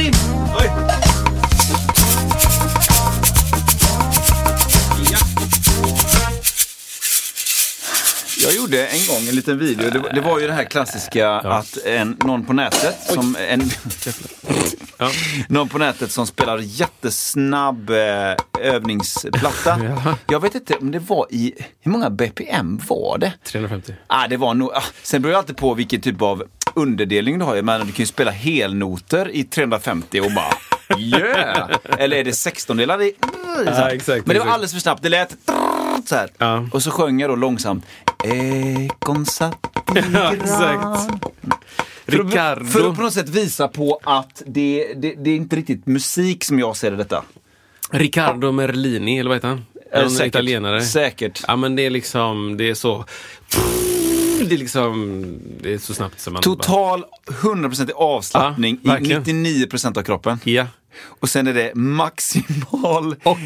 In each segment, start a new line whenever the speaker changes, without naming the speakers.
Oj.
Jag gjorde en gång en liten video. Det, det var ju det här klassiska att en, någon på nätet som en,
Ja.
någon på nätet som spelar jättesnabb eh, övningsplatta.
Ja.
Jag vet inte om det var i, hur många BPM var det?
350.
Ah, det var nog, ah, sen beror det alltid på vilken typ av underdelning du har. Men du kan ju spela helnoter i 350 och bara yeah! Eller är det 16-delar i...
Ja, exakt,
Men det var alldeles för snabbt. Det lät så här.
Ja.
Och så sjöng jag då långsamt. Ekon satt i
Ja, exakt. Ricardo.
för att på något sätt visa på att det, det, det är inte riktigt musik som jag ser det detta.
Riccardo Merlini, eller vad heter han? En
säkert.
italienare.
Säkert.
Ja men det är liksom, det är så... Det är liksom, det är så snabbt som man.
Total 100% avslappning
Ja,
i
verkligen.
99% av kroppen.
Ja.
Och sen är det maximal...
Och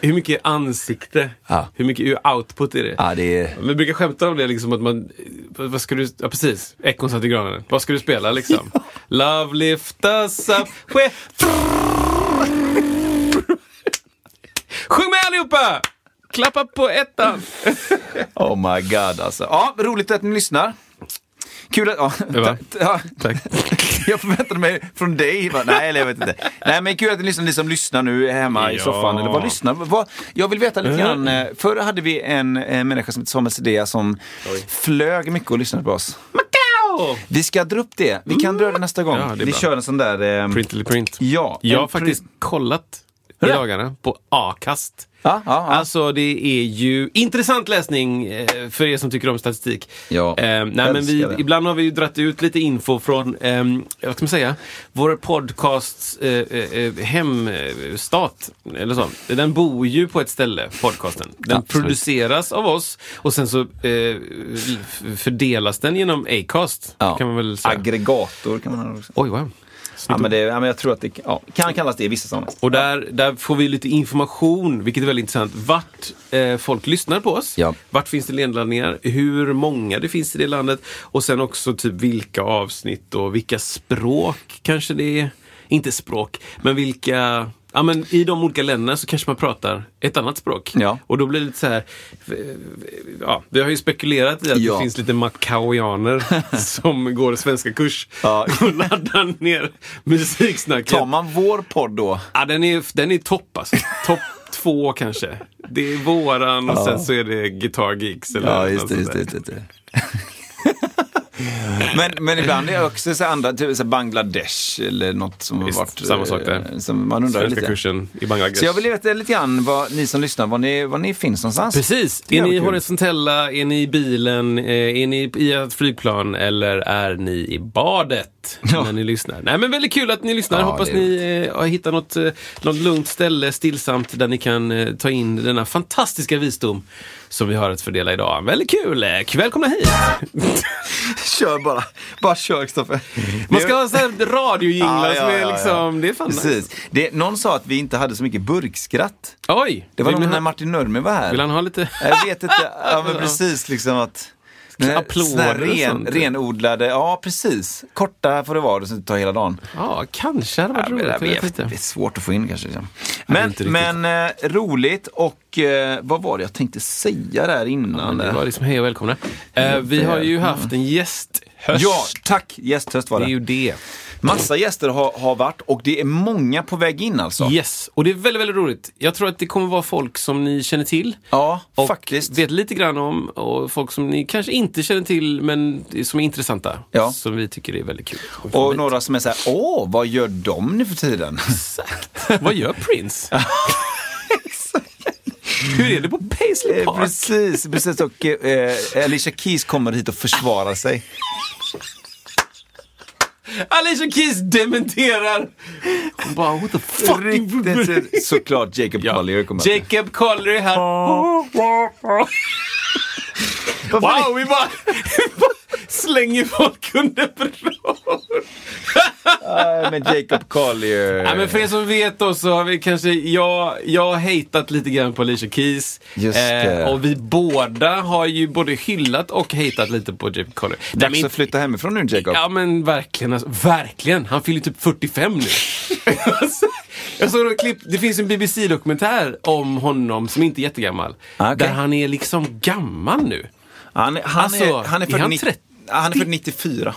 hur mycket ansikte,
Ja.
hur mycket output är det?
Ja, det är...
Vi brukar skämta om det, liksom att man... Vad ska du... Ja, precis. Ekon satt i granen. Vad ska du spela, liksom? Love lift us up... Sjung med allihopa! Klappa på ettan!
Oh my god alltså. Ja, roligt att ni lyssnar. Kul att... Ja, ja.
Tack.
Jag förväntade mig från dig. Nej, eller jag vet inte. Nej, men kul att ni lyssnar, ni som lyssnar nu hemma i soffan. Eller vad lyssnar? Vad, jag vill veta lite grann. eh, Förr hade vi en, eh, människa som hette Samuel Sedea som flög mycket och lyssnade på oss. Vi ska dra upp det. Vi kan dra det nästa gång.
Ja, det
vi kör en sån där... Eh,
Print eller print.
ja,
Jag har
en
faktiskt kollat i dagarna på Acast.
Ja, ja, ja.
Alltså det är ju intressant läsning eh, för er som tycker om statistik.
Ja,
eh, nej, men vi,
det.
ibland har vi ju dratt ut lite info från, eh, vad ska man säga, vår podcasts eh, eh, hemstat. Eller så. Den bor ju på ett ställe, podcasten. Den
Absolut.
produceras av oss och sen så eh, fördelas den genom Acast. Kan man väl säga.
Aggregator kan man också.
Oj, wow.
Ja, men det, ja, men jag tror att det ja, kan kallas det i vissa sammanhang.
Och där, där får vi lite information, vilket är väldigt intressant. Vart eh, folk lyssnar på oss.
Ja.
Vart finns det nedladdningar? Hur många det finns i det landet. Och sen också typ vilka avsnitt och vilka språk kanske det är. Inte språk, men vilka... Ja, men I de olika länderna så kanske man pratar ett annat språk.
Ja.
Och då blir det lite så här... Ja, vi har ju spekulerat i att
Ja.
det finns lite makauianer som går svenska kurs
Ja.
och laddar ner musiksnacket.
Tar man vår podd då?
Ja, den är, den är topp alltså. Topp två kanske. Det är våran och sen så är det Guitar Geeks. Eller
Ja,
något
just det.
sånt
Just
där.
det, just det. Men, men ibland är det också så andra, typ så Bangladesh eller något som har
Visst,
varit...
samma sak där.
eh, Som man undrar
Svenska
lite.
kursen i Bangladesh.
Så jag vill veta lite grann, vad, ni som lyssnar, var ni, var ni finns någonstans.
Precis.
Det är
Är ni i
kul.
horisontella? Är ni i bilen? Eh, Är ni i ett flygplan? Eller är ni i badet
Ja.
när ni lyssnar? Nej, men väldigt kul att ni lyssnar.
Ja,
Hoppas ni eh, har hittat något, eh, något lugnt ställe, stillsamt, där ni kan eh, ta in denna fantastiska visdom som vi har att fördela idag. Väldigt kul! Välkomna hit!
Kör bara, bara kör Kristoffer.
Man ska ha så här radiojinglar
Ja,
som är liksom, det är fan.
Precis. Det, någon sa att vi inte hade så mycket burkskratt.
Oj!
Det var nog
ni
när
ha,
Martin Nurmi var här.
vill han ha lite...
Jag vet inte, ja men precis liksom att...
Applåder
här
och
ren,
sånt.
renodlade, ja precis. Korta får det vara, så det tar hela dagen.
Ja, kanske hade varit
Ja,
roligt.
Jag vet, det är svårt att få in kanske. Liksom.
det
Men,
riktigt.
men eh, roligt och eh, vad var det jag tänkte säga där innan?
Men det var liksom hej och välkomna. Eh, vi har ju haft en gästhöst.
Ja, tack! Gästhöst var
det är
det.
ju det.
Massa gäster har, har varit och det är många på väg in alltså.
Yes, och det är väldigt, väldigt roligt. Jag tror att det kommer vara folk som ni känner till.
Ja,
Och
faktiskt.
vet lite grann om och folk som ni kanske inte känner till men som är intressanta.
Ja.
Som vi tycker är väldigt kul.
Och
hit.
några som är så här, åh, vad gör de nu för tiden?
Vad gör Prince? Hur är det på Paisley
Eh,
Park?
precis, precis. Och eh, Alicia Keys kommer hit och försvarar sig.
Alicia Keys dementerar. Hon bara, what the fuck?
Riktigt, såklart Jacob
Ja.
Collier kommer.
Jacob Collier är här. Wow, vi bara slänger folk under bron.
Nej, men Jacob Collier.
Ja, men för er som vet då så har vi kanske, jag, jag har hatat lite grann på Alicia Keys. Eh, och vi båda har ju både hyllat och hatat lite på Jacob Collier.
Dags
men
att flytta hemifrån nu Jacob.
Ja men verkligen, alltså, verkligen. Han fyller typ 45 nu. jag såg ett klipp, det finns en BBC-dokumentär om honom som inte är jättegammal.
Ah, okej.
Där han är liksom gammal nu.
Han, är- han,
Alltså,
är, han är
är
född
han
90
30?
Ja, han är född 94.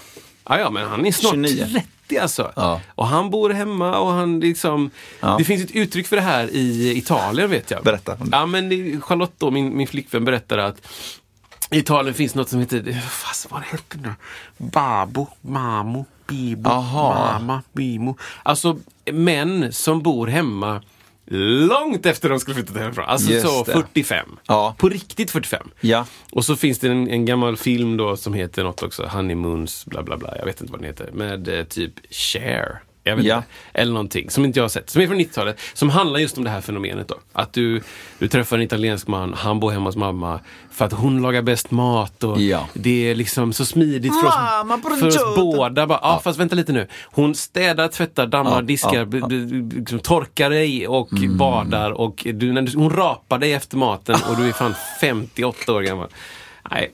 Ja, ja, men han är snart
29.
30 alltså.
Ja.
Och han bor hemma och han liksom...
Ja.
Det finns ett uttryck för det här i Italien vet jag.
Berätta.
Ja, men Charlotte då, min, min flickvän berättade att i Italien finns något som heter, fast vad heter det? Babo, mamo, bibo,
Aha.
mama, bimo. Alltså män som bor hemma långt efter de skulle flyttat hemifrån. Alltså
Just
så
det.
45.
Ja.
På riktigt 45.
Ja.
Och så finns det en, en gammal film då som heter något också, Honeymoons, bla bla bla, jag vet inte vad den heter, med eh, typ Cher. Jag vet
Ja.
inte. Eller någonting som inte jag har sett. Som är från 90-talet. Som handlar just om det här fenomenet då. Att du, du träffar en italiensk man, han bor hemma hos mamma. För att hon lagar bäst mat och
Ja.
det är liksom så smidigt för
Mamma,
oss, för oss båda. Bara, ja. fast vänta lite nu. Hon städar, tvättar, dammar,
Ja,
diskar, b- b- liksom torkar dig och
Mm.
badar. Och du, när du, hon rapar dig efter maten och du är fan 58 år gammal. Nej,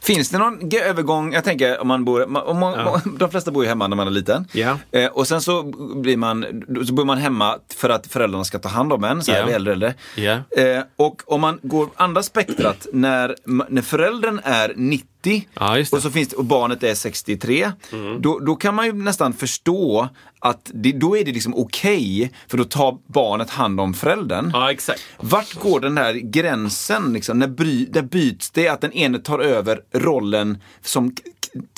Finns det någon övergång, jag tänker om man bor, om man, de flesta bor ju hemma när man är liten.
Ja.
Eh, och sen så blir man, så bor man hemma för att föräldrarna ska ta hand om en, så här
Ja.
vid äldre äldre.
Ja.
Eh, och om man går andra spektrat, när, när föräldern är 90
Ja, just det.
och så finns det, och barnet är 63, då, då kan man ju nästan förstå att det, då är det liksom okej, för då tar barnet hand om föräldern.
ja exakt.
Vart går den här gränsen? Liksom? När, bry, när byts det att den ene tar över rollen som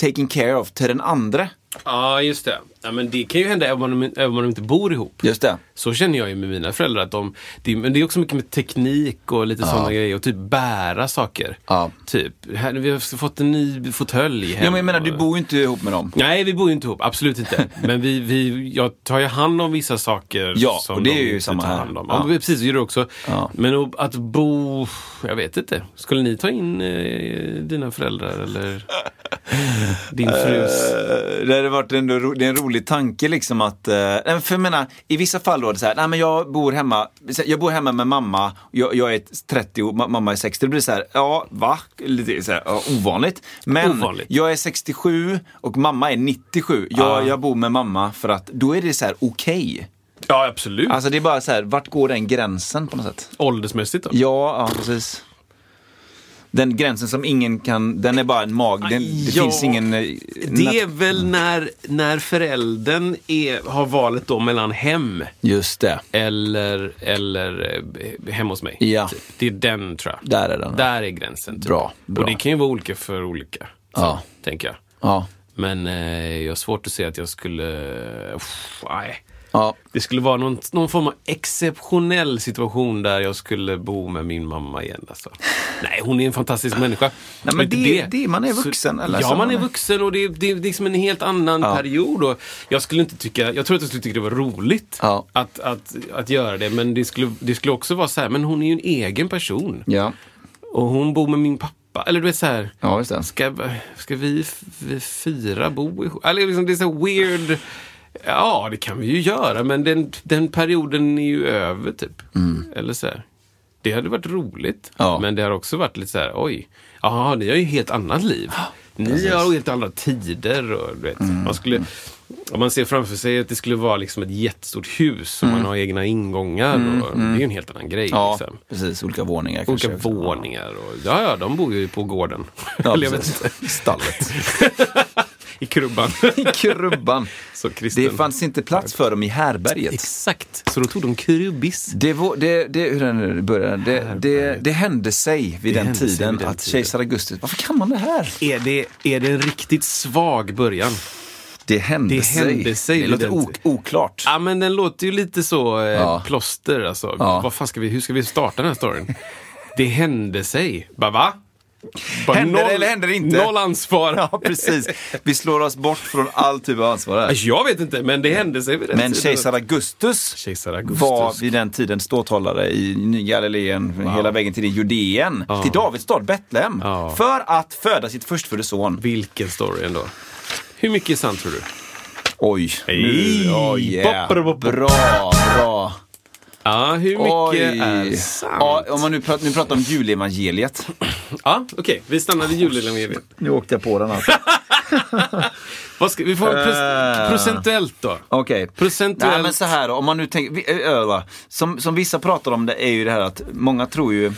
taking care of till den andra?
Ja, just det. Ja, men det kan ju hända även om, de, även om de inte bor ihop.
Just det.
Så känner jag ju med mina föräldrar. Att de, det, men det är också mycket med teknik och lite sådana grejer. Och typ bära saker.
Ja.
Typ, här, vi har fått en ny fåtölj hem.
Ja, men jag menar, du bor ju inte ihop med dem.
Nej, vi bor ju inte ihop. Absolut inte. Men vi, vi, jag tar ju hand om vissa saker
Ja,
som
och det är
de
ju
inte
samma
tar
här.
hand om.
Ja.
Ja. precis, det gör du också.
Ja.
Men att- att bo... Jag vet inte. Skulle ni ta in eh, dina föräldrar eller din frus?
Eh, Det hade varit en, det är en rolig tanke liksom att, eh, för jag menar, i vissa fall då är det så här, nej men jag bor hemma, jag bor hemma med mamma, jag, jag är 30 och ma- mamma är 60, det blir så här, ja va? Lite så här, ja, ovanligt. Men
Ovanligt.
jag är 67 och mamma är 97, jag,
Ah.
jag bor med mamma för att då är det så här okej.
Ja, absolut.
Alltså det är bara så här, vart går den gränsen på något sätt?
Åldersmässigt då?
Ja, ja precis. Den gränsen som ingen kan, den är bara en mag, den, det
Ja,
finns ingen... eh,
Det är väl när, när föräldern är, har valet då mellan hem
Just det,
eller, eller eh, hemma hos mig.
Ja.
Typ. Det är den tror jag.
där är den.
Där är gränsen. Typ.
Bra, bra.
Och det kan ju vara olika för olika. Så,
Ja.
Tänker jag.
Ja,
Men eh, jag har svårt att se att jag skulle... Uff, nej.
Ja.
Det skulle vara någon, någon form av exceptionell situation där jag skulle bo med min mamma igen. Alltså. Nej, hon är en fantastisk människa.
Nej, men
Inte
det- det- man är vuxen, eller
ja,
så
man är
man är-
vuxen och det, det är liksom en helt annan
Ja.
period. Och jag skulle inte tycka, jag tror att jag skulle tycka det var roligt
Ja.
att, att, att göra det. Men det skulle, det skulle också vara så här, men hon är ju en egen person.
Ja,
Och hon bor med min pappa. Eller du vet så här.
ja det.
Ska, ska vi, vi fyra bo ihop? Eller liksom, det är så weird. Ja, det kan vi ju göra, men den, den perioden är ju över typ. Eller så här. Det hade varit roligt,
Ja.
men det har också varit lite så här, oj, jaha, ni har ju helt annat liv. Ni har helt andra tider och du vet, man skulle, om man ser framför sig att det skulle vara liksom ett jättestort hus och man har egna ingångar. Och, Det är ju en helt annan grej.
Ja,
Liksom.
precis. Olika våningar
Olika
kanske.
våningar. Och, ja, ja, de bor ju på gården.
Ja. Stallet.
I krubban.
I krubban. Det fanns inte plats för dem i härberget.
Exakt, så då tog de krubbis.
Det, var, det, det, hur den började, det, det, det hände sig vid
Det
den tiden
vid den
att kejsar Augustus, varför kan man det här?
Är det, är det en riktigt svag början?
Det hände
Det
sig.
hände sig
det låter ok- oklart.
Ja, men den låter ju lite så eh,
Ja.
plåster alltså.
Ja.
Vad fan ska vi, hur ska vi starta den här storyn? Det hände sig. Bara va? Bara
Händer det eller händer det inte?
Noll ansvar.
Ja, precis. Vi slår oss bort från all typ av ansvar här.
Alltså, Jag vet inte, men det hände sig vid den
Men kejsar Augustus,
Kejsar Augustus.
var vid den tiden ståthållare i Galileen, hela vägen till Judeen, till Davids stad Betlehem.
Ja.
För att föda sitt förstfödde son.
Vilken story ändå. Hur mycket är sant tror du?
Oj,
Hej.
nu, oh yeah. Bra, bra.
Ja, hur mycket är sant?
Ja, om man nu pratar, nu pratar om julevangeliet.
Ja, okej. Vi stannar vid julevangeliet.
Nu åkte jag på den alltså.
Vad ska, vi får
Äh.
procentuellt då.
Okej.
Procentuellt.
Nej men så här då, om man nu tänker, vi- ö, ö, va. som, som vissa pratar om det är ju det här att många tror ju,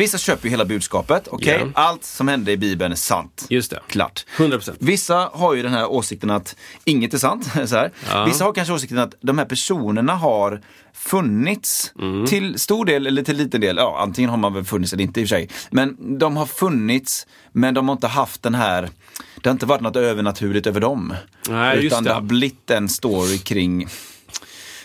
vissa köper ju hela budskapet, okej?
Ja.
Allt som hände i Bibeln är sant.
Just det.
Klart.
100%.
Vissa har ju den här åsikten att inget är sant. Så här.
Ja.
Vissa har kanske åsikten att de här personerna har funnits
Mm.
till stor del eller till liten del. Ja, antingen har man väl funnits eller inte i och för sig. Men de har funnits, men de har inte haft den här det har inte varit något övernaturligt över dem.
Nej,
utan det.
det.
har blivit en story kring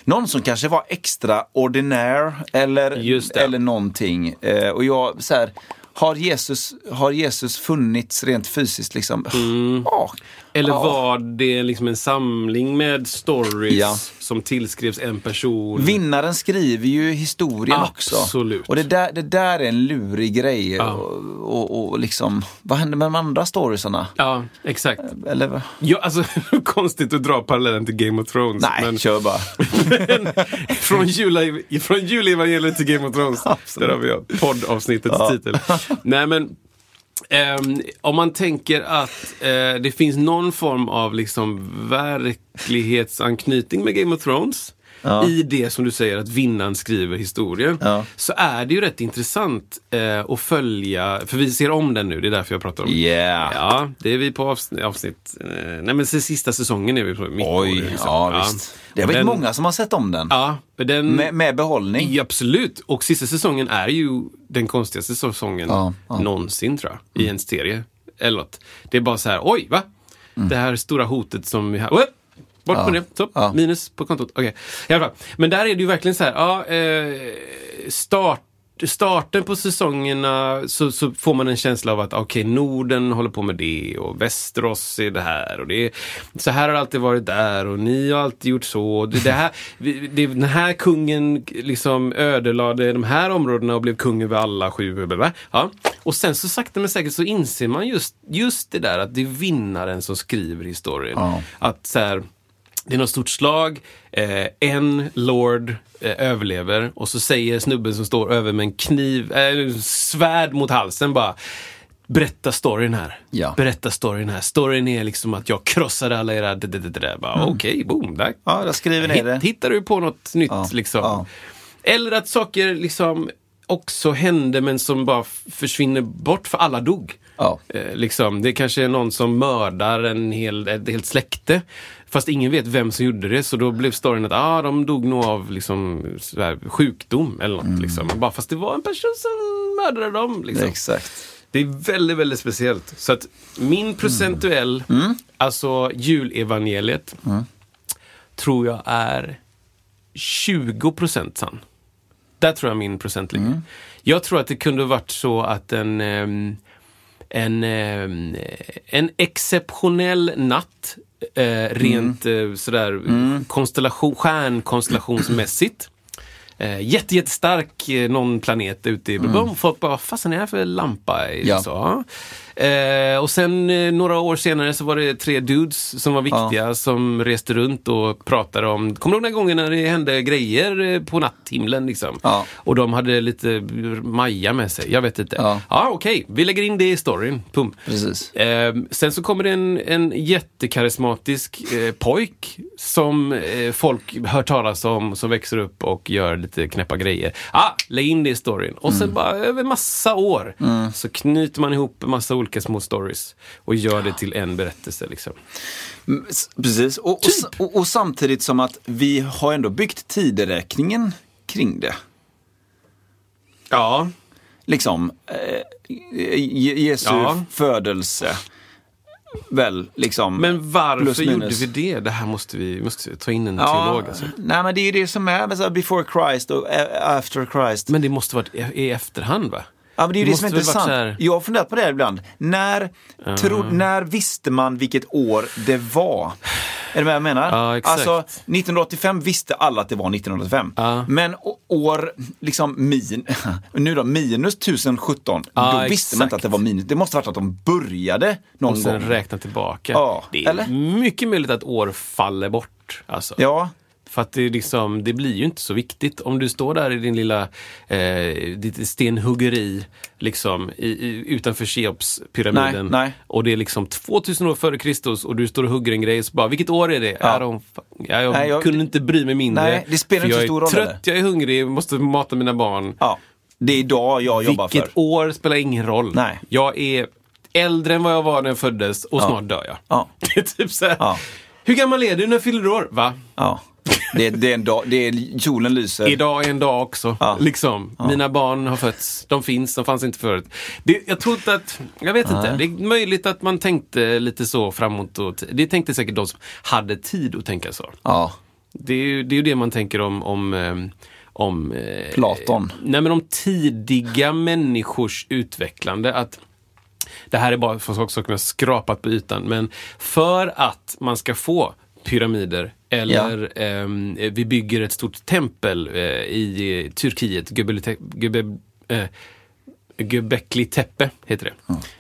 någon som kanske var extraordinär eller, eller någonting. Eh, och jag, så här, har Jesus, har Jesus funnits rent fysiskt liksom?
Mm.
Ja.
Eller
Ja.
var det liksom en samling med stories
Ja.
som tillskrevs en person?
Vinnaren skriver ju historien också.
Absolut.
Och det där, det där är en lurig grej.
Ja.
Och, och, och liksom, vad händer med de andra storiesarna?
Ja, exakt.
Eller?
Ja, alltså, konstigt att dra parallellen till Game of Thrones.
nej,
men
kör bara.
från, jule, från julevangeliet till Game of Thrones. Där har vi poddavsnittets titel. Nej, men Um, om man tänker att uh, det finns någon form av liksom verklighetsanknytning med Game of Thrones.
Ja.
I det som du säger att vinnaren skriver historien.
Ja.
Så är det ju rätt intressant eh, att följa, för vi ser om den nu, det är därför jag pratar om
Yeah.
Ja, det är vi på avsnitt, avsnitt eh, nej men sista säsongen är vi på mitt
Oj,
det, liksom.
ja, visst. Det har varit
den-
många som har sett om den.
Ja, den...
Med, med behållning.
Ja, absolut. Och sista säsongen är ju den konstigaste säsongen
Ja, ja.
någonsin tror jag. I en serie. Eller något. Det är bara så här, oj, va? Det här stora hotet som vi har. Bort.
Ja,
med det. Så,
ja.
minus på kontot. Okej. I alla fall. Men där är det ju verkligen så här, ja, eh, start starten på säsongerna så, så får man en känsla av att okej, Norden håller på med det och Västerås är det här och det är, så här har det alltid varit där och ni har alltid gjort så. Det, det här, det, den här kungen liksom ödelade de här områdena och blev kung över alla sju. Ja. Och sen så sakta men säkert så inser man just, just det där att det är vinnaren som skriver historien.
Ja.
Att så här, det är något stort slag, eh, en lord eh, överlever och så säger snubben som står över med en kniv, eh, svärd mot halsen bara Berätta storyn här.
Ja.
Berätta storyn här. Storyn är liksom att jag krossade alla era... Bara, Okej, boom, där.
Ja, jag skriver ner det.
Hitt, hittar du på något nytt
Ja,
liksom.
ja.
Eller att saker liksom också hände men som bara försvinner bort för alla dog.
Ja.
Eh, liksom, det kanske är någon som mördar en hel, ett helt släkte. Fast ingen vet vem som gjorde det, så då blev storyn att ah, de dog nog av liksom, sådär, sjukdom eller något.
Mm.
Liksom. Bara, fast det var en person som mördade dem. Liksom.
Exakt.
Det är väldigt, väldigt speciellt. Så att min procentuell,
Mm.
alltså julevangeliet, tror jag är 20 procent sann. Där tror jag min procent ligger.
Mm.
Jag tror att det kunde varit så att en, ehm, en, ehm, en exceptionell natt, eh, rent
Mm.
eh, sådär konstellation, stjärnkonstellationsmässigt. Eh, jätte, jättestark eh, någon planet ute i mm. Folk bara, vad fasen är det här för lampa?
Ja.
USA?" Eh, och sen eh, några år senare så var det tre dudes som var viktiga som reste runt och pratade om, kommer du ihåg den gången när det hände grejer eh, på natthimlen liksom?
Ja.
Och de hade lite Maja med sig, jag vet inte.
Ja.
Ja, okej, vi lägger in det i storyn. Pum. Eh, sen så kommer det en, en jättekarismatisk eh, pojk som eh, folk hör talas om, som växer upp och gör lite knäppa grejer. Ah, lägg in det i storyn. Och
Mm.
sen bara över massa år så knyter man ihop massa olika små stories och gör det till en berättelse. Liksom.
Mm, Precis. Och,
Typ.
och, och samtidigt som att vi har ändå byggt tideräkningen kring det.
Ja,
Liksom, eh, Je- Jesu
Ja.
födelse. Väl, liksom.
men varför gjorde vi det? Det här måste vi måste ta in en
Ja,
teolog. Alltså.
nej men det är ju det som är med så här before Christ och after Christ.
Men det måste varit i i efterhand va?
Ja, men det är ju det,
Det
som är intressant. Jag har funderat på det här ibland. När, tro, när visste man vilket år det var? Är det vad jag menar?
Ja, exakt.
Alltså, 1985 visste alla att det var 1985.
Ja.
Men å- år, liksom min, nu då, minus 1017,
Ja,
då visste man inte
exakt.
att det var minus. Det måste varit att de började någon
Och sen
gång.
räkna tillbaka.
Ja,
det är
eller?
mycket möjligt att år faller bort. Alltså.
Ja,
För att det, är liksom, det blir ju inte så viktigt. Om du står där i din lilla eh, ditt stenhuggeri liksom, i, i, utanför Cheopspyramiden
Nej, nej.
och det är liksom 2000 år före Kristus och du står och hugger en grej så bara, vilket år är det?
Ja.
Don't fu- ja, jag,
Nej, jag-
kunde inte bry mig mindre.
Nej, det spelar inte så
jag
stor
är
roll,
trött, jag är hungrig, måste mata mina barn.
ja. Det är idag jag jobbar
Vilket
för.
år spelar ingen roll.
Nej.
Jag är äldre än vad jag var när jag föddes och snart dör jag.
Ja.
Det är typ så här.
Ja.
Hur gammal är du? När fyller du år? Va?
Ja. Det, det är en dag, det är, solen lyser.
Idag är en dag också.
Ja.
Liksom. Mina barn har fötts. De finns, de fanns inte förut. Det, jag tror inte att, jag vet inte. Det är möjligt att man tänkte lite så framåt. Och det tänkte säkert de som hade tid att tänka så.
Ja.
Det är ju det, är det man tänker om, om, ehm, om eh,
Platon.
Nej men om tidiga människors utvecklande. Att det här är bara för saker som jag skrapat på ytan. Men för att man ska få pyramider eller ehm, vi bygger ett stort tempel eh, i eh, Turkiet, Göbekli Göbe, eh, Tepe heter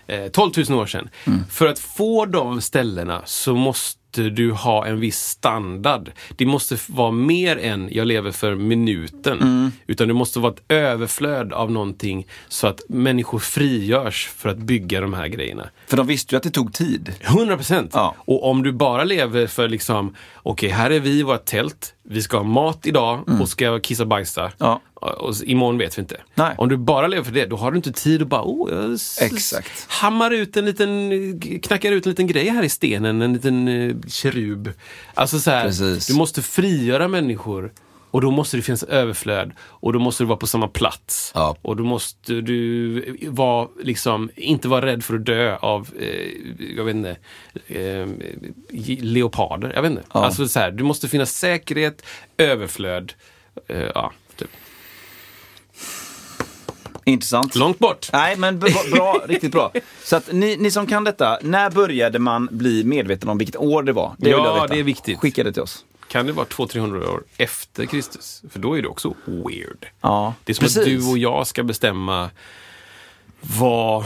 det. Eh, 12 000 år sedan. För att få de ställena så måste du ha en viss standard. Det måste vara mer än jag lever för minuten. Utan det måste vara ett överflöd av någonting så att människor frigörs för att bygga de här grejerna.
För de visste ju att det tog tid.
100 procent!
Ja.
Och om du bara lever för liksom, okej här är vi i vårt tält, vi ska ha mat idag och ska kissa och bajsa.
Mm. Ja.
Och imorgon vet vi inte.
Nej.
Om du bara lever för det, då har du inte tid att bara, oh,
Exakt.
hammar ut en liten, knackar ut en liten grej här i stenen, en liten uh, kerub. Alltså så här, du måste frigöra människor och då måste det finnas överflöd och då måste du vara på samma plats.
Ja.
Och då måste du vara, liksom, inte vara rädd för att dö av, eh, jag vet inte, eh, leoparder. Jag vet inte.
Ja.
Alltså så här, du måste finnas säkerhet, överflöd. Eh, ja, typ.
Intressant.
Långt bort.
Nej, men bra, riktigt bra. Så att ni, ni som kan detta, när började man bli medveten om vilket år det var? Det
Ja, det är viktigt.
Skicka det till oss.
Kan det vara 200-300 år efter Kristus? För då är det också weird.
Ja,
Det är som
precis.
att du och jag ska bestämma vad,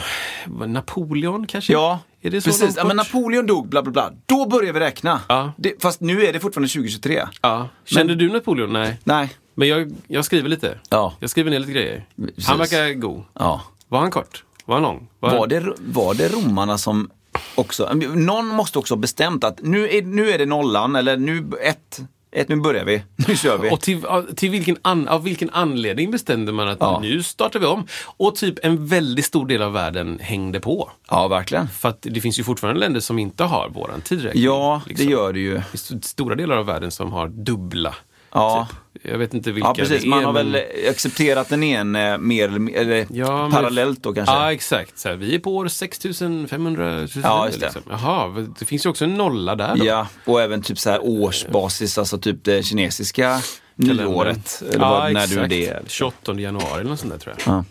Napoleon kanske?
Ja,
är det så
precis. Ja, men? Napoleon dog, bla bla bla. Då börjar vi räkna.
Ja.
Det, fast nu är det fortfarande 2023.
Ja. Kände du Napoleon? Nej.
Nej.
Men jag, jag skriver lite.
Ja.
Jag skriver ner lite grejer.
Precis.
Han verkar god.
Ja.
Var han kort? Var han lång? Var,
Var det, var det romarna som också, någon måste också ha bestämt att nu är, nu är det nollan eller nu ett, ett, nu börjar vi, nu kör vi.
Och till, till vilken, an, av vilken anledning bestämde man att
Ja.
nu startar vi om? Och typ en väldigt stor del av världen hängde på.
Ja, verkligen.
För att det finns ju fortfarande länder som inte har våran tidräkning.
Ja,
liksom.
det gör det ju.
Det stora delar av världen som har dubbla.
Ja.
Typ. Jag vet inte vilka
Ja, precis.
det är.
Man har
men...
väl accepterat den mer eller, mer- eller
Ja, men-
parallellt då kanske.
Ja, exakt. Så här, vi är på år 6500.
Ja, just det.
Liksom. Jaha, det finns ju också en nolla där då.
Ja, och även typ så här årsbasis, alltså typ det kinesiska nyåret. Eller
ja,
vad, när
exakt.
du det är.
28 januari eller något sånt där tror jag.
Ja.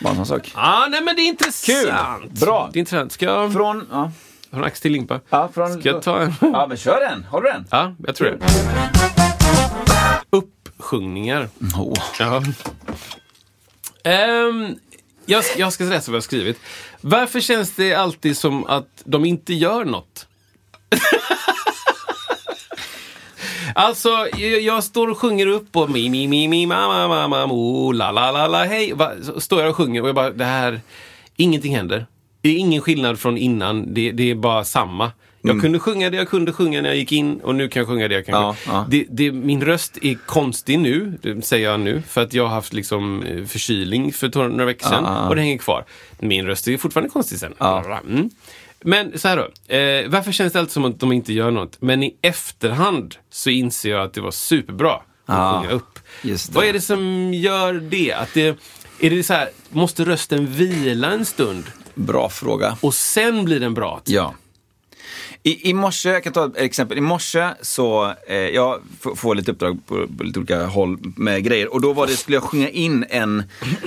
Bara en sån sak.
Ah, nej men det är intressant.
Kul. Bra.
Det är intressant. Ska jag...
Från, ja.
Från ax till limpa.
Ja, från,
Ska jag ta en?
ja, men kör den. Har du den?
Ja, jag tror det. Uppsjungningar.
Oh.
Ja. Ehm, jag, jag ska läsa vad jag har skrivit. Varför känns det alltid som att de inte gör något? Alltså, jag, jag står och sjunger upp och mi, mi, mi, mi, ma, ma, ma, ma, mo, la, la, la, la, hej. Va, står jag och sjunger och jag bara, det här, ingenting händer. Det är ingen skillnad från innan, det, det är bara samma. Jag kunde sjunga det jag kunde sjunga när jag gick in och nu kan jag sjunga det jag kan
Ja,
sjunga. Det, det, min röst är konstig nu, säger jag nu, för att jag har haft liksom eh, förkylning för några veckor sedan och det hänger kvar. Min röst är fortfarande konstig sen. Mm. Men så här då, eh, varför känns det alltid som att de inte gör något? Men i efterhand så inser jag att det var superbra att
Ja,
sjunga upp. Vad är det som gör det? Att det är det så här, måste rösten vila en stund
Bra fråga.
och sen blir den bra? typ?
Ja. I, I morse, jag kan ta ett exempel. I morse så, eh, jag får lite uppdrag på, på lite olika håll med grejer. Och då var det, skulle jag sjunga in en,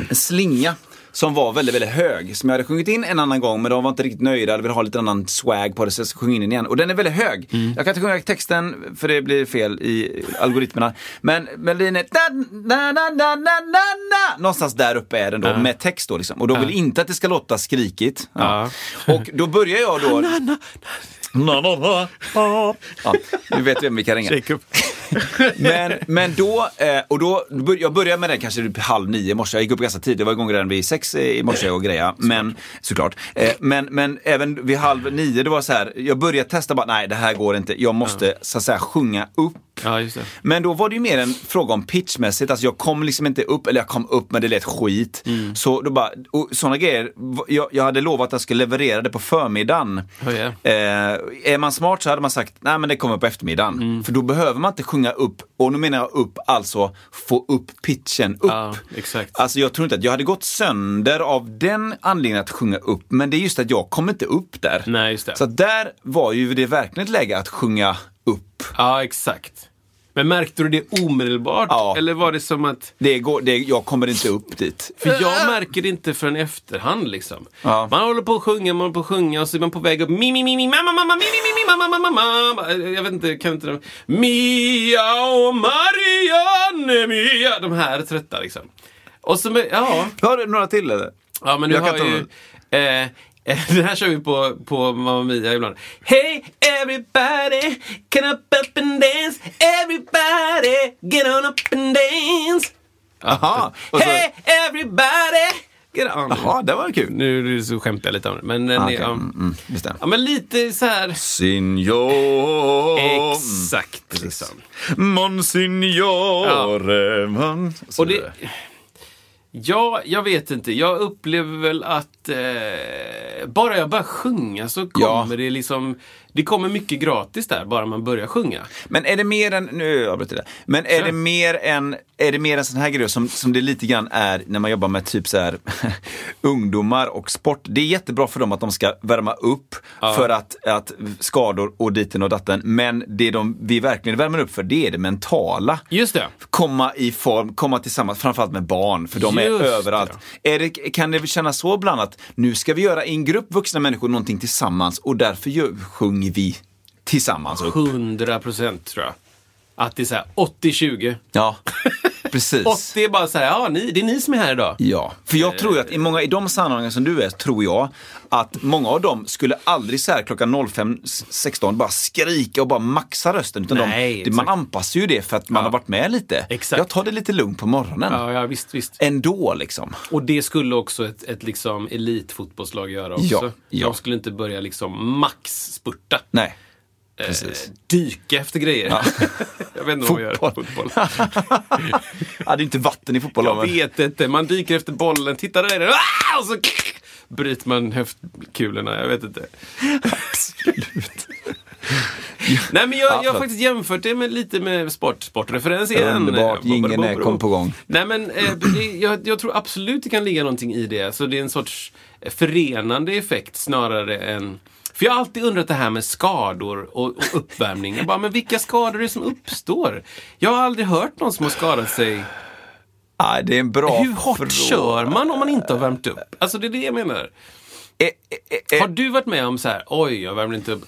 en slinga som var väldigt, väldigt hög. Som jag hade sjungit in en annan gång men de var inte riktigt nöjda, de ville ha lite annan swag på det så jag sjunga in den igen. Och den är väldigt hög. Jag kan inte sjunga texten för det blir fel i algoritmerna. Men melodin är da, da, da, da, da. Någonstans där uppe är den då med text då liksom. Och de vill inte att det ska låta skrikigt. Ja. Och då börjar jag då... Ja, nu vet vem vi kan ringa. Men, men då, eh, och då, jag började med den kanske typ halv nio i morse. Jag gick upp ganska tidigt, jag var igång redan vid sex i morse och greja. Men, såklart. Eh, men, men även vid halv nio, det var så här, jag började testa bara, nej det här går inte. Jag måste så att säga sjunga upp.
Ja.
Men då var det ju mer en fråga om pitchmässigt, alltså jag kom liksom inte upp, eller jag kom upp men det lät skit.
Mm.
Så då bara, och sådana grejer, jag, jag hade lovat att jag skulle leverera det på förmiddagen.
Oh, yeah.
Eh, är man smart så hade man sagt, nej men det kommer på eftermiddagen.
Mm.
För då behöver man inte sjunga upp, och nu menar jag upp, alltså få upp pitchen upp.
Ja, exakt.
Alltså jag tror inte att jag hade gått sönder av den anledningen att sjunga upp, men det är just att jag kom inte upp där.
Nej, just det.
Så där var ju det verkligen ett läge att sjunga upp.
Ja, exakt. Men märkte du det omedelbart?
Ja.
Eller var det som att...
Det går, det, jag kommer inte upp dit.
För jag märker det inte förrän i efterhand liksom.
Ja.
Man håller på att sjunga, man håller på att sjunga och så är man på väg upp. Mi, mi, mi, mi, mamma, mamma, mi, mi, mi, mi, mamma, mamma, mamma. Jag vet inte, kan inte. Mia och Marianne, Mia. De här är trötta liksom. Och så, med, ja.
Har du några till eller?
Ja, men du
Jag
har ju... Eh, det här kör vi på, på Mamma Mia ibland. Hey everybody, can up up and dance. Everybody, get on up and dance.
Aha. Så,
Hey everybody.
Jaha, det var kul.
Nu så skämtar jag lite om det. Men, den
Ah,
är, ja,
Mm, mm, det.
ja, men lite så här...
Signor.
Exakt. Liksom.
Monsignore. Så
Och det. Ja, jag vet inte. Jag upplever väl att eh, bara jag börjar sjunga så kommer
Ja.
det liksom... Det kommer mycket gratis där, bara man börjar sjunga.
Men är det mer än, nu avbryter jag det. Men är det mer än, är det mer en sån här grej som, som det lite grann är när man jobbar med typ så här ungdomar och sport. Det är jättebra för dem att de ska värma upp för att, att skador och diten och datten. Men det de, vi verkligen värmer upp för det är det mentala.
Just det.
komma i form, komma tillsammans, framförallt med barn, för de är
Just det.
överallt. Är det, kan det kännas så ibland att nu ska vi göra i en grupp vuxna människor någonting tillsammans och därför gör, sjunger vi tillsammans upp?
100 procent tror jag. Att det är så här 80-20.
Ja, precis.
80 är bara så här, ja, ni, det är ni som är här idag.
Ja, för jag tror ju att i många, i de sammanhangen som du är, tror jag att många av dem skulle aldrig så här klockan 05.16 bara skrika och bara maxa rösten. Utan
Nej,
de, man anpassar ju det för att man
Ja.
har varit med lite.
Exakt.
Jag tar det lite lugnt på morgonen.
Ja, ja visst, visst.
Ändå liksom.
Och det skulle också ett, ett liksom elitfotbollslag göra också.
Ja, ja.
De skulle inte börja liksom max spurta.
Nej.
Eh,
Precis.
dyka efter grejer. jag vet inte vad man gör.
Fotboll. Ja, det är inte vatten i fotboll.
Jag
men-
vet inte. Man dyker efter bollen, tittar där är den. Ah! Och så bryter man höftkulorna. Jag vet inte. Nej men jag,
Ja,
jag har faktiskt jämfört det med lite med sport, sportreferens igen.
Underbart,
Eh,
jingeln är- kom på gång.
Nej men eh, det, jag, jag tror absolut det kan ligga någonting i det. Så det är en sorts förenande effekt snarare än för jag har alltid undrat det här med skador och, och uppvärmning. Jag bara, men vilka skador är det som uppstår? Jag har aldrig hört någon som har skadat sig.
Ja, det är en bra
Hur hårt
fråga.
kör man om man inte har värmt upp? Alltså det är det jag menar.
Eh, eh, eh,
Har du varit med om så här, oj, jag värmde inte upp.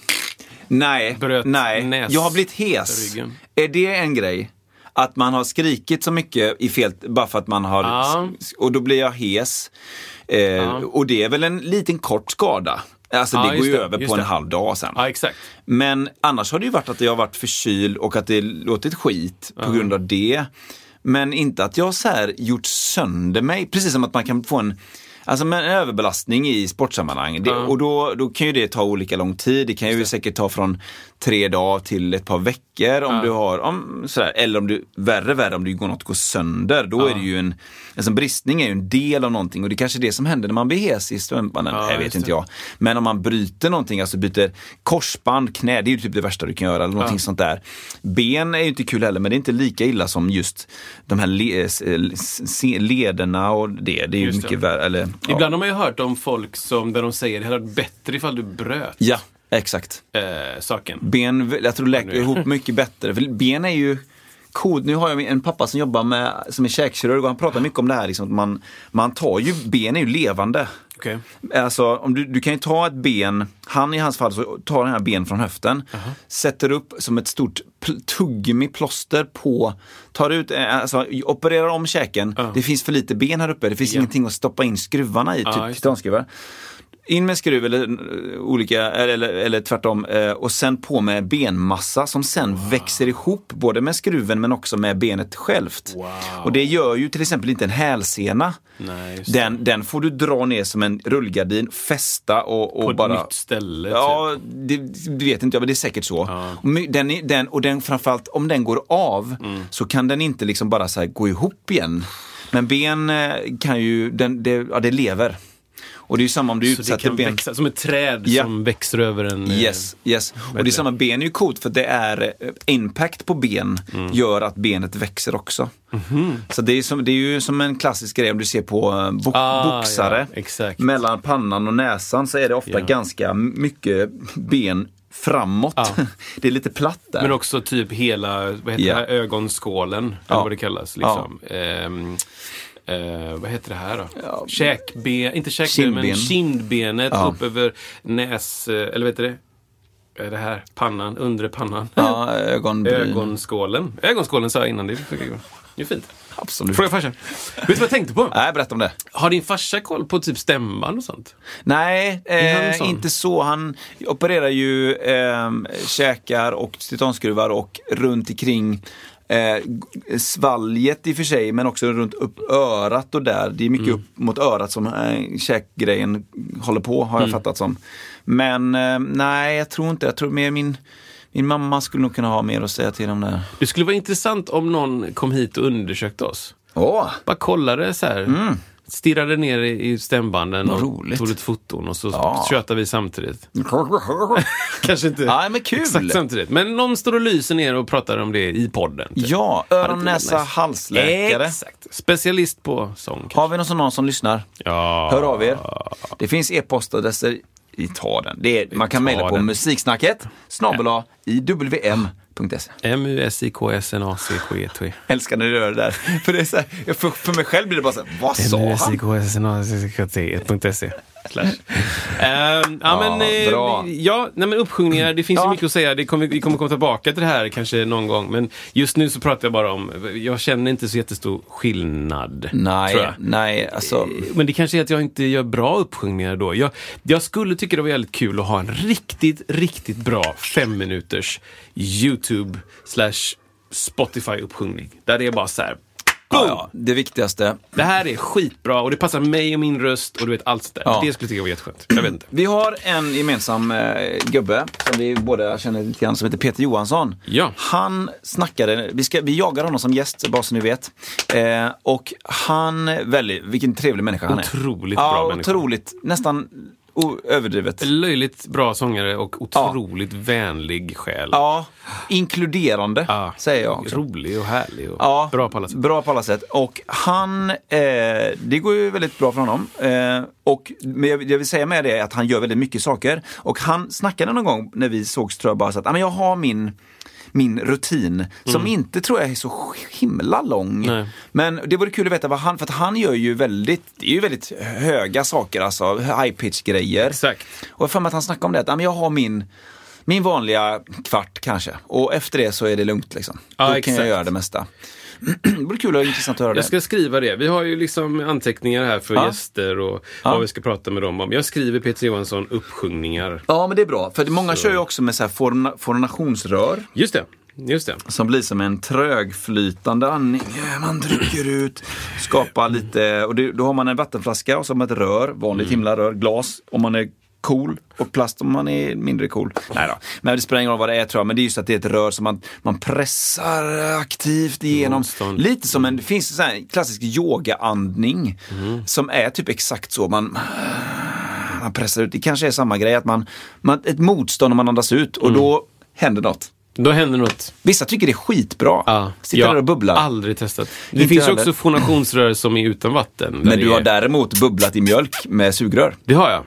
nej,
bröt
nej.
näs-
jag har blivit hes. Är det en grej? Att man har skrikit så mycket i fel, bara för att man har,
Ja.
och då blir jag hes. Eh, Och det är väl en liten kort skada. Alltså
Ja,
det går ju
det,
över på en
det.
halv dag sen.
Ja.
Men annars har det ju varit att jag har varit förkyld och att det låtit skit på grund av det. Men inte att jag så här gjort sönder mig. Precis som att man kan få en Alltså med en överbelastning i sportsammanhang. Det, Och då, då kan ju det ta olika lång tid. Det kan ju säkert ta från tre dagar till ett par veckor om du har, om, sådär, eller om du, värre värre om du går något går sönder. Då är det ju en, alltså en bristning är ju en del av någonting och det är kanske är det som händer när man blir hes i strumpbanden.
Ja,
jag vet inte
det.
jag. Men om man bryter någonting, alltså byter korsband, knä, det är ju typ det värsta du kan göra. Eller någonting sånt där. Ben är ju inte kul heller, men det är inte lika illa som just de här le, lederna och det. Det är ju
det.
mycket värre. Eller.
Ibland har man ju hört om folk som, där de säger det hade varit bättre ifall du bröt
Ja, exakt.
eh, saken.
Ben, jag tror läker ihop mycket bättre. För ben är ju kod. Nu har jag en pappa som jobbar med, som är käkkirurg och han pratar mycket om det här. Liksom, man, man tar ju, ben är ju levande.
Okej.
Alltså, om du, du kan ju ta ett ben, han i hans fall så tar den här ben från höften, sätter upp som ett stort pl- tuggummi plåster på, tar ut, eh, alltså opererar om käken, det finns för lite ben här uppe, det finns
Ja.
ingenting att stoppa in skruvarna i, typ titanskruvar. In med skruv eller, eh, olika, eller, eller, tvärtom. eh, Och sen på med benmassa som sen växer ihop både med skruven men också med benet självt.
Wow.
Och det gör ju till exempel inte en hälsena.
Nej.
Den, den får du dra ner som en rullgardin, fästa och, och
På ett
bara...
nytt ställe.
Ja,
typ.
det, det vet inte jag, men det är säkert så.
Ja.
Den, är- den, och den framförallt, om den går av
Mm.
så kan den inte liksom bara så gå ihop igen. Men ben eh, kan ju, den, det, ja, det lever. Och det är ju samma om du utsätter ben.
växa, som ett träd
Ja.
som växer över en... eh,
Yes, yes. Och det är samma, ben är ju coolt för det är eh, impact på ben
Mm.
gör att benet växer också.
Mhm.
Så det är, som, det är ju som en klassisk grej om du ser på eh, bo-
Ah,
boxare.
ja.
Mellan pannan och näsan så är det ofta
Ja.
ganska mycket ben framåt.
Ja.
Det är lite platt där.
Men också typ hela vad heter
Ja.
det här? ögonskålen, eller
Ja.
vad det kallas. Liksom. Ehm, eh, vad heter det här då?
Ja.
Käkben, inte käkben, men
Kindben.
kindbenet
Ja.
upp över näs... eh, Eller vad heter det? Det här, pannan, undre pannan.
ja, ögonbryn.
Ögonskålen. Ögonskålen sa jag innan, det är, fint.
Absolut.
Fråga farsan. Vet du vad jag tänkte på?
Nej, berätta om det.
Har din farsa koll på typ stämband och sånt?
Nej, eh, inte så. Han opererar ju eh, käkar och titanskruvar och runt omkring eh, svalget i och för sig, men också runt upp örat och där. Det är mycket
Mm.
upp mot örat som eh, käkgrejen håller på, har jag
Mm.
fattat som. Men eh, nej, jag tror inte. Jag tror mer min, min mamma skulle nog kunna ha mer att säga till om det.
Det skulle vara intressant om någon kom hit och undersökte oss.
Åh,
Bara kollade så här. Stirrade ner i i stämbanden och
roligt.
tog lite foton och så
Ja.
tjötade vi samtidigt. Kanske inte
Ja, men kul.
exakt samtidigt. Men någon står och lyser ner och pratar om det i podden. typ.
Ja, öron, näsa, halsläkare.
Exakt. Specialist på sång. kanske.
Har vi någon som, någon som lyssnar?
Ja.
Hör av er. Det finns e-postadresser. Vi tar den. Det är, man kan mejla på musiksnacket snabel-a iwm.se.
M-U-S-I-K-S-N-A-C-K-E-T.
Älskar när du gör det där. För, det är så här, för, för mig själv blir det bara så här, vad sa han?
M-U-S-I-K-S-N-A-C-K-T.se Slash. Ehm, ja, men, eh,
bra.
ja, nej, men uppsjungningar, det finns ju
Ja.
mycket att säga. Det kommer, vi kommer komma tillbaka till det här kanske någon gång. Men just nu så pratar jag bara om, jag känner inte så jättestor skillnad.
Nej, nej, alltså.
Men det kanske är att jag inte gör bra uppsjungningar då. Jag, jag skulle tycka det var väldigt kul att ha en riktigt, riktigt bra fem minuters YouTube slash Spotify-uppsjungning. Där det är bara så här,
Ja,
boom!
ja, det viktigaste.
Det här är skitbra och det passar mig och min röst och du vet allt sådär.
Ja.
Det skulle jag tycka var jätteskönt. Jag vet inte.
Vi har en gemensam eh, gubbe som vi båda känner lite grann som heter Peter Johansson.
Ja.
Han snackade, vi, ska, vi jagar honom som gäst, bara så ni vet. Eh, och han, väldigt, vilken trevlig människa han är.
Otroligt
ja,
bra människa.
otroligt, nästan o- överdrivet.
Löjligt bra sångare och otroligt vänlig själ.
Ja, inkluderande
Ja.
säger jag också.
Rolig och härlig och
Ja,
bra på alla sätt.
Bra på alla sätt. Och han, eh, det går ju väldigt bra för honom. Eh, och men jag, jag vill säga med det att han gör väldigt mycket saker. Och han snackade någon gång när vi sågs tror jag bara så att "Ah, men jag har min min rutin, som inte tror jag är så himla lång.
Mm. Nej.
Men det vore kul att veta vad han, för att han gör ju väldigt, det är ju väldigt höga saker, alltså high pitch grejer.
Exakt.
Och jag för mig att han snackade om det, att "Ah, men jag har min, min vanliga kvart kanske. Och efter det så är det lugnt liksom.
Ja,
Då kan
exakt.
jag göra det mesta. Det vore kul och intressant att höra det.
Jag ska skriva det. Vi har ju liksom anteckningar här för
Ja.
gäster och
Ja.
vad vi ska prata med dem om. Jag skriver Peter Johansson uppsjungningar.
Ja, men det är bra. För många kör ju också med så här forna, fornationsrör.
Just det. Just det.
Som blir som en trögflytande andning. Man trycker ut, skapar lite, och det, då har man en vattenflaska och så har man ett rör, vanligt himlarör, glas om man är cool och plast om man är mindre cool. Nej då. Men det spelar ingen roll vad det är tror jag, men det är just att det är ett rör som man, man pressar aktivt igenom.
Motstånd.
Lite som en, det finns en klassisk yogaandning som är typ exakt så. Man, man pressar ut, det kanske är samma grej, att man, man ett motstånd när man andas ut och då händer något.
Då händer något.
Vissa tycker det är skitbra.
Ja,
Sitter där och bubblar.
har aldrig testat. Det
Inte
finns
heller.
också fonationsrör som är utan vatten.
Men du har
är-
däremot bubblat i mjölk med sugrör.
Det har jag.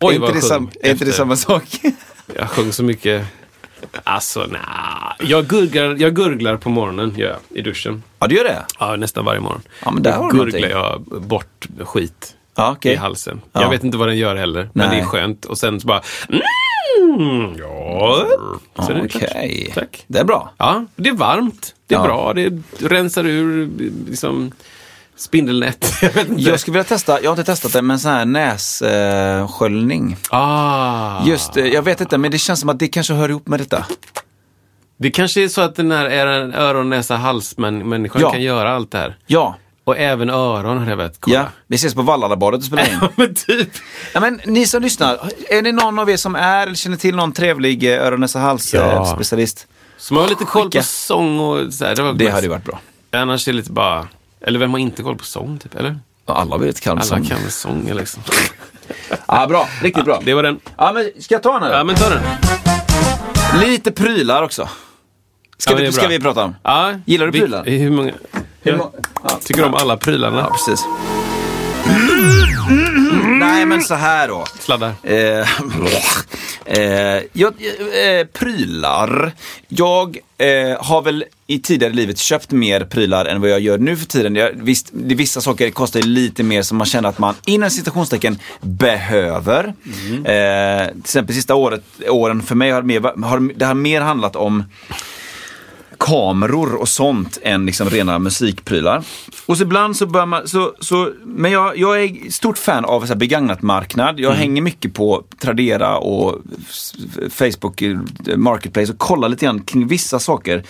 Oj,
är inte, det, sam, är inte det samma sak?
Jag sjöng så mycket Alltså, nej. Jag gurglar, jag gurglar på morgonen gör jag, i duschen.
Ja, du gör det?
Ja, nästan varje morgon.
Ja, men där
Då gurglar jag bort skit
Ja, okej.
i halsen.
Ja.
Jag vet inte vad den gör heller, men
Nej.
det är skönt. Och sen så bara... Mm, ja.
Okej.
Tack.
Det är bra.
Ja, det är varmt. Det är
Ja.
bra. Det rensar ur liksom, spindelnät. Jag.
Jag skulle vilja testa, jag har inte testat det, men sån här nässköljning.
Ah.
Just jag vet inte, men det känns som att det kanske hör ihop med detta.
Det kanske är så att den här är en öron, näsa, hals-människan
Ja.
kan göra allt det här.
Ja,
Och även öron har jag vet. Kolla.
ja. vi ses på Valladabadet och spelar in.
Ja, men typ.
Ja, men ni som lyssnar, är det någon av er som är eller känner till någon trevlig eh, öron, näsa, hals
Ja.
eh, specialist?
Man har lite koll
Skicka.
på sång och så här. Det, var
Det
mest-
hade ju varit bra.
Annars är det lite bara... Eller vem har inte koll på sång, typ? Eller?
Alla vet kan
Alla kan sång, liksom.
Ja, bra, riktigt bra.
Det var den.
Ja, men ska jag ta den här?
Ja, men ta den.
Lite prylar också. Ska,
Ja,
vi, ska vi prata om?
Ja,
Gillar du
vi-
prylar?
Hur många?
Hur
Jag
må- ja.
tycker om alla prylarna.
Ja, precis. Nej, men så här då.
Sladdar.
Eh, eh, jag, eh, prylar. Jag eh, har väl i tidigare livet köpt mer prylar än vad jag gör nu för tiden. Jag, visst, det, vissa saker kostar lite mer som man känner att man inom citationstecken behöver. Eh, till exempel sista året, åren för mig har, det mer, har det har mer handlat om kameror och sånt än liksom rena musikprylar. Och så ibland så bör man, så, så, men jag, jag är stort fan av så begagnat marknad. Jag hänger mycket på Tradera och Facebook eh, Marketplace och kollar lite grann kring vissa saker.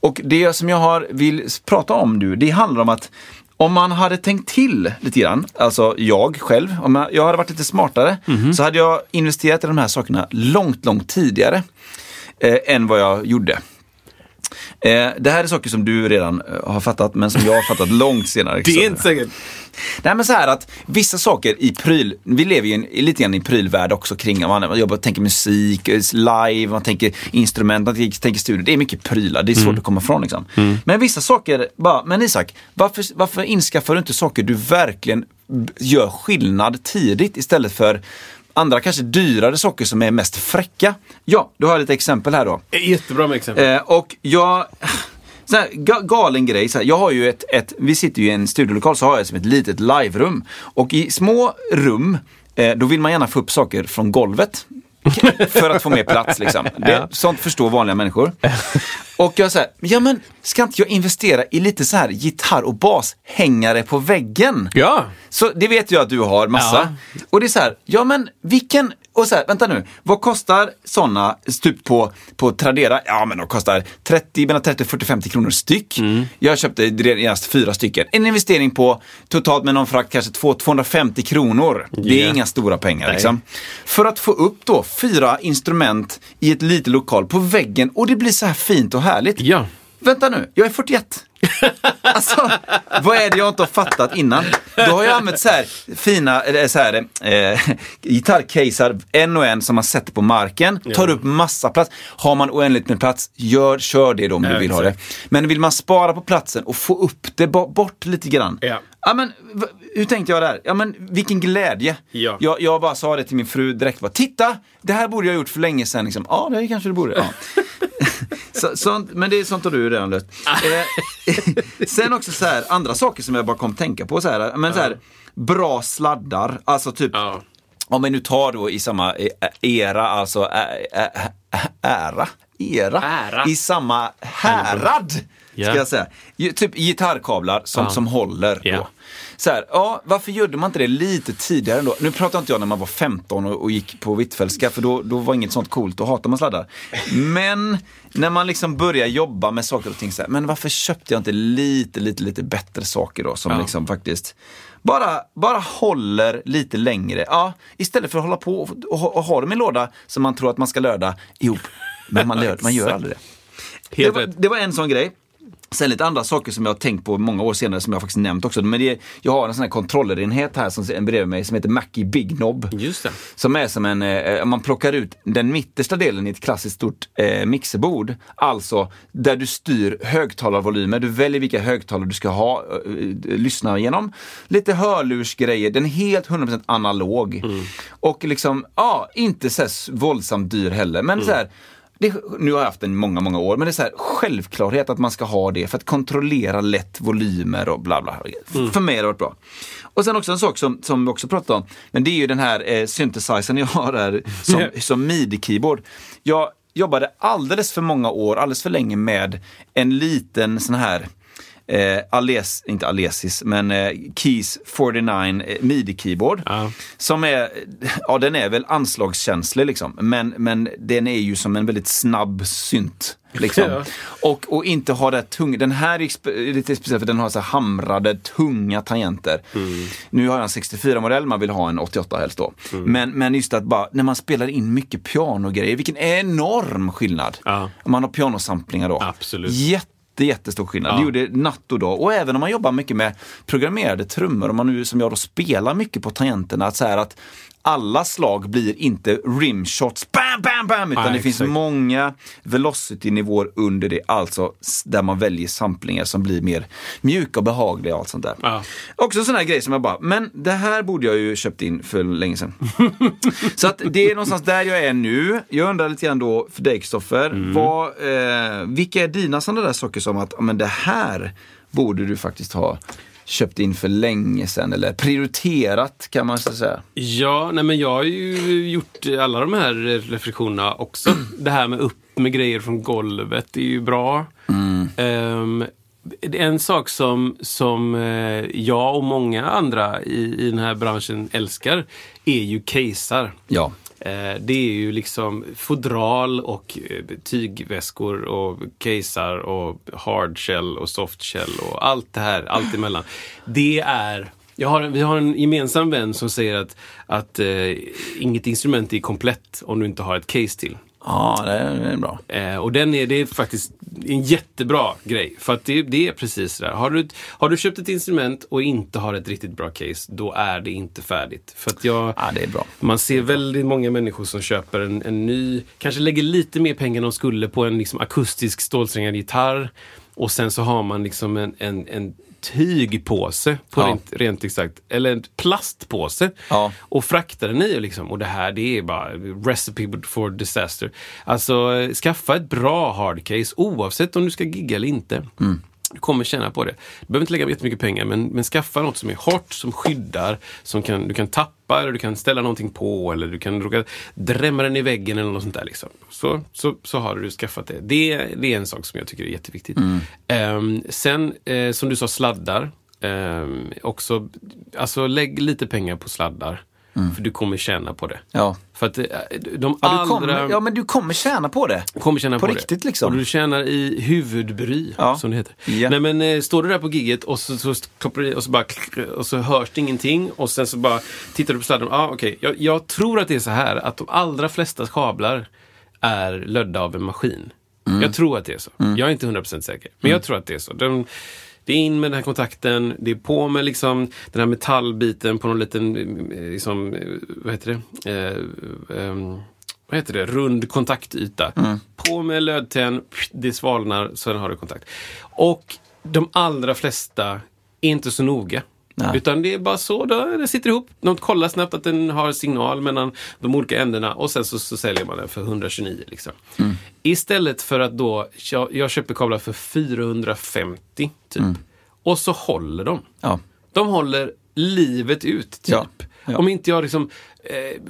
Och det som jag har, vill prata om nu, det handlar om att om man hade tänkt till lite grann, alltså jag själv, om jag, hade varit lite smartare, så hade jag investerat i de här sakerna långt, långt tidigare eh, än vad jag gjorde. Eh, det här är saker som du redan eh, har fattat, men som jag har fattat långt senare.
Det är inte säkert.
Nej men så här att vissa saker i pryl, vi lever ju en, lite grann i prylvärld också kring, man, jobbar, tänker musik, eh, live, man tänker instrument, man tänker, tänker studio. Det är mycket prylar, det är svårt att komma ifrån liksom. Men vissa saker, bara, men Isak, varför, varför inskaffar du inte saker du verkligen gör skillnad tidigt istället för andra kanske dyrare saker som är mest fräcka? Ja, du har jag lite exempel här då.
Jättebra med exempel.
Eh, och jag... Så här, ga, galen grej. Så här, jag har ju ett, ett, vi sitter ju i en studiolokal så har jag som ett litet liverum. Och i små rum, eh, då vill man gärna få upp saker från golvet. För att få mer plats liksom. Det,
Ja.
Sånt förstår vanliga människor. Och jag säger, ja men ska inte jag investera i lite så här gitarr och bashängare på väggen?
Ja.
Så det vet jag att du har massa. Och det är så här, ja men vilken, och så här, vänta nu, vad kostar sådana typ på, på Tradera? Ja men de kostar 30, mellan 30 och 40, 50 kronor styck. Jag köpte redan fyra stycken. En investering på totalt med någon frakt kanske 2, 250 kronor. Det är inga stora pengar liksom. För att få upp då fyra instrument i ett litet lokal på väggen och det blir så här fint och härligt.
Ja.
Vänta nu, jag är 41. Alltså, vad är det jag inte har fattat innan? Då har jag använt så här fina eller så här, eh, gitarrcasear, en och en som man sätter på marken, tar upp massa plats. Har man oändligt med plats, gör, kör det då om du
Ja,
vill ha det.
exakt.
Men vill man spara på platsen och få upp det bo- bort lite grann.
Ja.
Ja, men, hur tänkte jag där? Ja, men vilken glädje.
Ja.
Jag, jag bara sa det till min fru direkt. Bara, Titta, det här borde jag ha gjort för länge sedan. Liksom. Ja, det kanske du borde. Ja. Så, sånt, men det är sånt har du redan löst. Eh, sen också så här, andra saker som jag bara kom att tänka på. Så här, men så här, bra sladdar, alltså typ
Ja.
om vi nu tar då i samma eh, era, alltså ä- ä- ä- ära, era,
Ära.
i samma härad,
Ja.
ska jag säga. Typ gitarrkablar som,
Ja.
som håller.
Ja.
Då. Så här, ja, varför gjorde man inte det lite tidigare då? Nu pratar inte jag när man var 15 och, och gick på Hvitfeldtska, för då, då var inget sånt coolt, då hatar man sladdar. Men när man liksom börjar jobba med saker och ting så här, men varför köpte jag inte lite, lite, lite bättre saker då som
Ja.
liksom faktiskt bara, bara håller lite längre. Ja, istället för att hålla på och, och, och ha dem i låda som man tror att man ska löda ihop. Men man, man gör aldrig det. Det var, det var en sån grej. Sen lite andra saker som jag har tänkt på många år senare som jag faktiskt nämnt också. Men det, jag har en sån här kontrollerenhet här som bredvid mig som heter Mackie Big Knob.
Just det.
Som är som en, eh, man plockar ut den mittersta delen i ett klassiskt stort eh, mixerbord. Alltså där du styr högtalarvolymer, du väljer vilka högtalare du ska ha, eh, eh, lyssna igenom. Lite hörlursgrejer, den är helt 100% analog. Och liksom, ja, inte så här våldsamt dyr heller. Men så här, det, nu har jag haft den många, många år, men det är så här, självklarhet att man ska ha det för att kontrollera lätt volymer och bla bla. Mm. För mig har det varit bra. Och sen också en sak som, som vi också pratade om, men det är ju den här eh, synthesizern jag har här som, som midi-keyboard. Jag jobbade alldeles för många år, alldeles för länge med en liten sån här eh, Ales, inte Alesis, men eh, Keys 49 eh, midi-keyboard. Ja. Som är, ja den är väl anslagskänslig liksom, men, men den är ju som en väldigt snabb synt. Liksom. Ja. Och, och inte ha det tunga. Den här är lite speciell för den har så hamrade, tunga tangenter. Mm. Nu har jag en 64-modell, man vill ha en 88 helst då. Mm. Men, men just att bara, när man spelar in mycket pianogrejer, vilken enorm skillnad. Ja. Man har pianosamplingar då.
Absolut.
Jätte jättestor skillnad. Ja. Det gjorde natt och dag. Och även om man jobbar mycket med programmerade trummor, om man nu som jag då spelar mycket på tangenterna, att, så här att alla slag blir inte rimshots, bam, bam, bam, utan Nej, det finns många velocity-nivåer under det, alltså där man väljer samplingar som blir mer mjuka och behagliga och allt sånt där. Ja. Också sån här grej som jag bara, men det här borde jag ju köpt in för länge sedan. Så att det är någonstans där jag är nu. Jag undrar lite grann då för dig Kristoffer, mm. eh, vilka är dina sådana där saker som att, men det här borde du faktiskt ha köpt in för länge sedan eller prioriterat kan man säga?
Ja, nej men jag har ju gjort alla de här reflektionerna också. Det här med upp med grejer från golvet är ju bra. Mm. Um, en sak som, som eh, jag och många andra i, i den här branschen älskar är ju casear.
Ja.
Eh, det är ju liksom fodral och eh, tygväskor och casear och hardshell och softshell och allt det här, allt emellan. Det är jag har, vi har en gemensam vän som säger att, att eh, inget instrument är komplett om du inte har ett case till.
Ja, det är bra.
Eh, och den är, det är faktiskt en jättebra grej. För att det, det är precis det där. Har du, har du köpt ett instrument och inte har ett riktigt bra case, då är det inte färdigt. För att jag,
ja, det är bra.
Man ser väldigt många människor som köper en, en ny, kanske lägger lite mer pengar än de skulle på en liksom akustisk stålsträngad gitarr. Och sen så har man liksom en, en, en tygpåse, på ja. rent, rent exakt, eller en plastpåse ja. och fraktar den i. Liksom. Och det här det är bara recipe for disaster. Alltså skaffa ett bra hardcase oavsett om du ska gigga eller inte. Mm. Du kommer tjäna på det. Du behöver inte lägga jättemycket pengar men, men skaffa något som är hårt, som skyddar, som kan, du kan tappa eller du kan ställa någonting på eller du kan råka drämma den i väggen eller något sånt där. Liksom. Så, så, så har du skaffat det. det. Det är en sak som jag tycker är jätteviktigt. Mm. Um, sen, eh, som du sa, sladdar. Um, också, alltså lägg lite pengar på sladdar. Mm. För du kommer tjäna på det.
Ja.
För att eh, de
ja, allra... Kommer, ja, men du kommer tjäna på det.
Kommer tjäna
på,
på
riktigt det. liksom.
Och du tjänar i huvudbry, ja. som det heter. Ja. Nej men eh, står du där på gigget och så, så, och så, bara, och så hörs det ingenting och sen så bara tittar du på sladden. Ah, okay. jag, jag tror att det är så här att de allra flesta kablar är lödda av en maskin. Mm. Jag tror att det är så. Mm. Jag är inte 100% säker. Men mm. jag tror att det är så. De, det är in med den här kontakten, det är på med liksom den här metallbiten på någon liten, liksom, vad heter det? Eh, um, vad heter det? Rund kontaktyta. Mm. På med lödtenn, det svalnar, så har du kontakt. Och de allra flesta är inte så noga. Nej. Utan det är bara så, då, det sitter ihop. De kollar snabbt att den har signal mellan de olika ändarna och sen så, så säljer man den för 129. Liksom. Mm. Istället för att då, jag, jag köper kablar för 450 typ. Mm. Och så håller de. Ja. De håller livet ut, typ. Ja. Ja. Om inte jag liksom eh,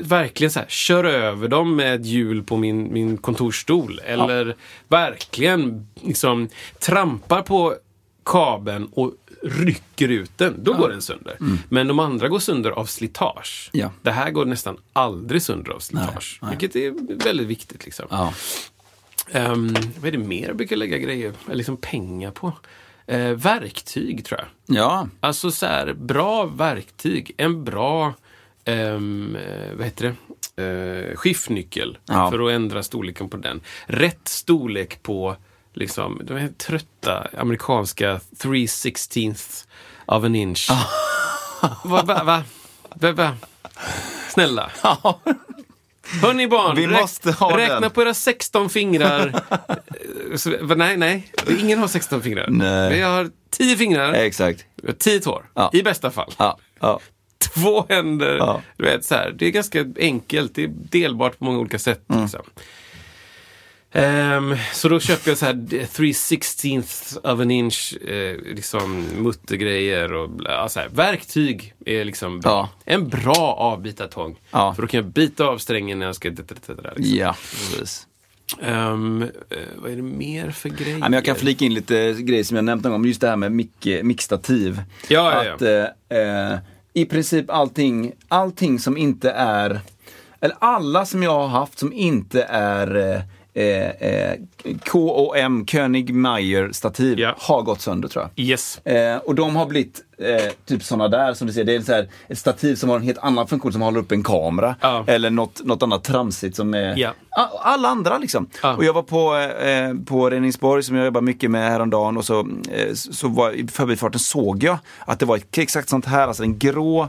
verkligen så här, kör över dem med ett hjul på min, min kontorsstol. Eller verkligen liksom trampar på kabeln och rycker ut den, då ja. går den sönder. Mm. Men de andra går sönder av slitage. Ja. Det här går nästan aldrig sönder av slitage. Nej, nej. Vilket är väldigt viktigt. Liksom. Ja. Um, vad är det mer jag brukar lägga grejer, liksom pengar på? Uh, verktyg tror jag.
Ja.
Alltså så här, bra verktyg. En bra, um, vad heter det, uh, skiftnyckel ja. för att ändra storleken på den. Rätt storlek på liksom, de är trötta amerikanska 3 16 av en inch. va, va, va, va, va? Snälla. Hörni barn,
Vi måste ha
räkna
den.
på era 16 fingrar. Så, nej, nej. Ingen har 16 fingrar. Nej. Jag har 10 fingrar.
Exakt.
10 tår. Ja. I bästa fall.
Ja. Ja.
Två händer. Du vet, så här. Det är ganska enkelt. Det är delbart på många olika sätt. Mm. Liksom. Ehm, så då köper jag så här 3 16th of an inch eh, liksom muttergrejer och bla, så här. verktyg är liksom bra.
Ja.
En bra avbitartång.
Ja.
För då kan jag bita av strängen när jag ska... Liksom.
Ja, precis.
Ehm, eh, vad är det mer för grejer?
Ja, men jag kan flika in lite grejer som jag nämnt någon gång, just det här med mick, mickstativ.
Ja, ja, ja.
Att eh, eh, i princip allting, allting som inte är, eller alla som jag har haft som inte är eh, eh, KOM, König Meyer stativ
Ja.
har gått sönder tror jag.
Yes.
Eh, och de har blivit eh, typ sådana där som du ser. Det är så här, ett stativ som har en helt annan funktion som håller upp en kamera.
Ja.
Eller något, något annat tramsigt som är
Ja.
Alla andra liksom.
Ja.
Och jag var på, eh, på Reningsborg som jag jobbar mycket med häromdagen och så, eh, så var, i förbifarten såg jag att det var ett exakt sånt här, alltså en grå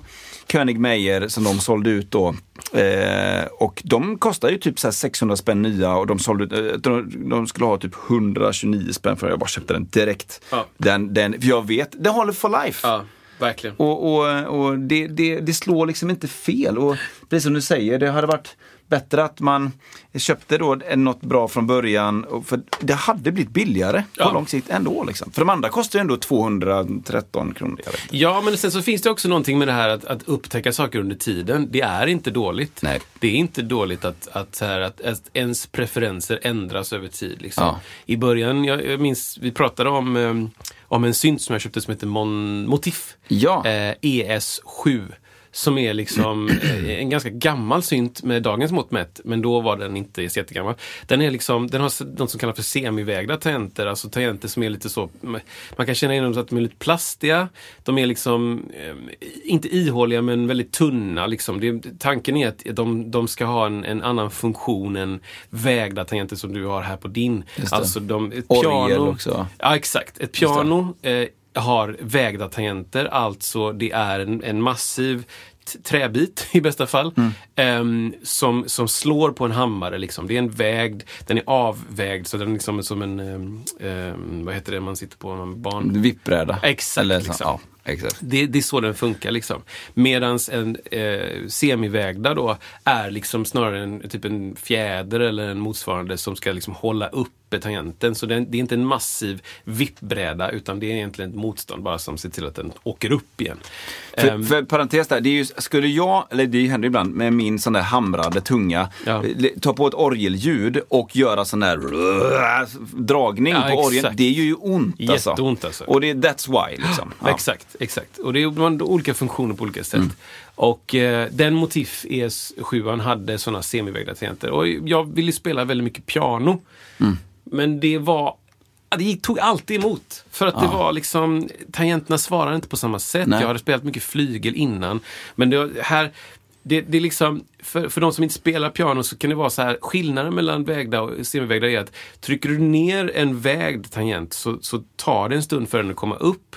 König Meyer som de sålde ut då. Eh, och de kostar ju typ så här 600 spänn nya och de sålde eh, de, de skulle ha typ 129 spänn för jag bara köpte den direkt.
Ja.
Den, den, för jag vet, den håller for life.
Ja, verkligen.
Och, och, och det, det, det slår liksom inte fel. Och precis som du säger, det hade varit bättre att man köpte då något bra från början. För det hade blivit billigare på
Ja.
lång sikt ändå. Liksom. För de andra kostar ju ändå 213 kronor.
Ja, men sen så finns det också någonting med det här att, att upptäcka saker under tiden. Det är inte dåligt.
Nej.
Det är inte dåligt att, att, här, att, att ens preferenser ändras över tid. Liksom.
Ja.
I början, jag, jag minns, vi pratade om, um, om en synt som jag köpte som heter Mon, Motif.
Ja.
Eh, ES7. Som är liksom eh, en ganska gammal synt med dagens mått mätt, men då var den inte så jättegammal. Den, är liksom, den har något som kallas för semivägda tangenter, alltså tangenter som är lite så, man kan känna igen dem så att de är lite plastiga. De är liksom, eh, inte ihåliga men väldigt tunna. Liksom. Det, tanken är att de, de ska ha en, en annan funktion än vägda tangenter som du har här på din. Alltså de, ett
Orgel
piano,
också.
Ja, exakt. Ett piano eh, har vägda tangenter, alltså det är en, en massiv träbit i bästa fall.
Mm.
ehm, som, som slår på en hammare. Liksom. Det är en vägd, den är avvägd så den är liksom som en, ehm, ehm, vad heter det man sitter på, en barn...
Vippbräda.
Exakt,
Eller
liksom.
ja, exakt.
Det, det är så den funkar liksom. Medan en eh, semivägda då är liksom snarare en, typ en fjäder eller en motsvarande som ska liksom hålla uppe tangenten. Så det är inte en massiv vippbräda utan det är egentligen ett motstånd bara som ser till att den åker upp igen.
För,
Ehm,
för parentes där, det är ju, skulle jag, eller det händer ibland med min sån där hamrade tunga,
Ja.
ta på ett orgelljud och göra sån där dragning
Ja,
på orgeln. Det är ju ont alltså.
Jätteont, alltså.
Och det är that's why liksom. Ja.
Exakt, exakt. Och det är man olika funktioner på olika sätt. Och eh, den Motif ES7 hade sådana semivägda tangenter. Och jag ville spela väldigt mycket piano. Men det var ja, det tog alltid emot. För att det var liksom, tangenterna svarade inte på samma sätt.
Nej.
Jag hade spelat mycket flygel innan. Men det, här, det, det är liksom, för, för de som inte spelar piano så kan det vara så här, skillnaden mellan vägda och semivägda är att trycker du ner en vägd tangent så, så tar det en stund för den att komma upp.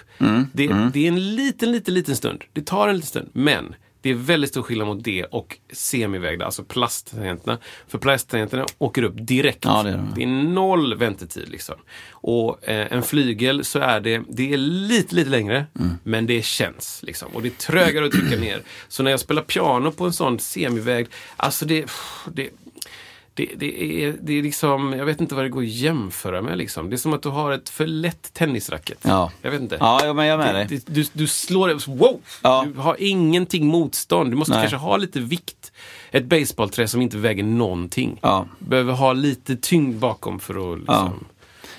Det, det är en liten, liten, liten stund. Det tar en liten stund. Men det är väldigt stor skillnad mot det och semivägda, alltså plasttangenterna. För plasttangenterna åker upp direkt.
Ja, det är de.
Det är noll väntetid liksom. Och eh, en flygel så är det, det är lite, lite längre,
Mm.
men det känns liksom. Och det är trögare att trycka ner. Så när jag spelar piano på en sån semivägd, alltså det, det det, det, är, det är liksom, jag vet inte vad det går att jämföra med liksom. Det är som att du har ett för lätt tennisracket.
Ja.
Jag vet inte.
Ja, ja, men jag med dig.
det- Du, du slår det, wow!
Ja.
Du har ingenting motstånd. Du måste
Nej.
kanske ha lite vikt. Ett baseballträ som inte väger någonting.
Ja.
Behöver ha lite tyngd bakom för att liksom...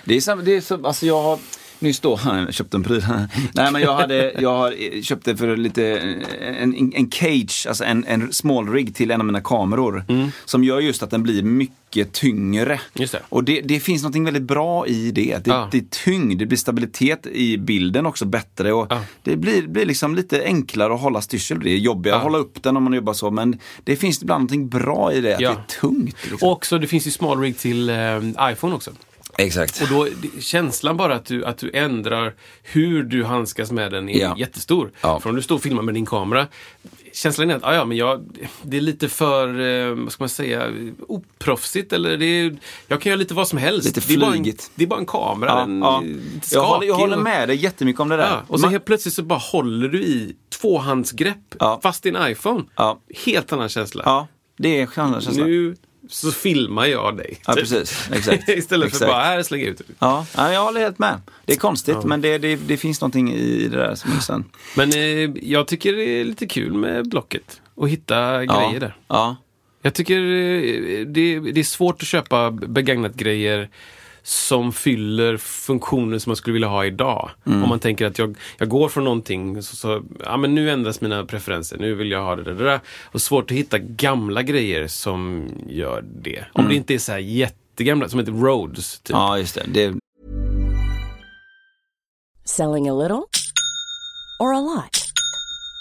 Det är, sam- det är så, alltså jag har nyss då köpt en pryl. Nej men jag hade, jag har eh, köpte för lite, eh, en, en cage, alltså en, en small rig till en av mina kameror. Som gör just att den blir mycket tyngre.
Just det.
Och det, det finns något väldigt bra i det. Det,
Ja.
det är tyngd, det blir stabilitet i bilden också bättre. Och
Ja.
Det blir, blir liksom lite enklare att hålla styrsel. Det är jobbigare att
Ja.
hålla upp den om man jobbar så. Men det finns ibland någonting bra i det, att
Ja.
det är tungt. Liksom.
Och också, det finns ju small rig till eh, iPhone också.
Exakt.
Och då, känslan bara att du, att du ändrar hur du handskas med den är
Ja.
jättestor.
Ja.
För om du står och filmar med din kamera, känslan är att ah, ja, men jag, det är lite för, eh, vad ska man säga, oproffsigt. Eller det är, jag kan göra lite vad som helst.
Lite
det, är bara en,
flygigt.
det är bara en kamera.
Ja,
den
ja. Jag, håller, jag håller med dig jättemycket om det där.
Ja, och så
Man-
helt plötsligt så bara håller du i tvåhandsgrepp
Ja.
fast i en iPhone.
Ja.
Helt annan känsla.
Ja, det är skillnad. känsla.
Nu så filmar jag dig.
Ja,
typ.
precis. Exakt.
Istället för
Exakt.
bara, här slänger jag ut.
Ja, ja, jag håller helt med. Det är konstigt, men det, det, det finns någonting i det där som är sant.
Men eh, jag tycker det är lite kul med Blocket. Och hitta
Ja.
grejer där.
Ja.
Jag tycker eh, det, det är svårt att köpa begagnat grejer som fyller funktioner som man skulle vilja ha idag.
Mm.
Om man tänker att jag, jag går från någonting, så, så, ja men nu ändras mina preferenser, nu vill jag ha det där. det där. Och svårt att hitta gamla grejer som gör det. Om det inte är så här jättegamla, som heter Rhodes. Typ.
Mm. ja, just det. det.
Selling a little or a lot?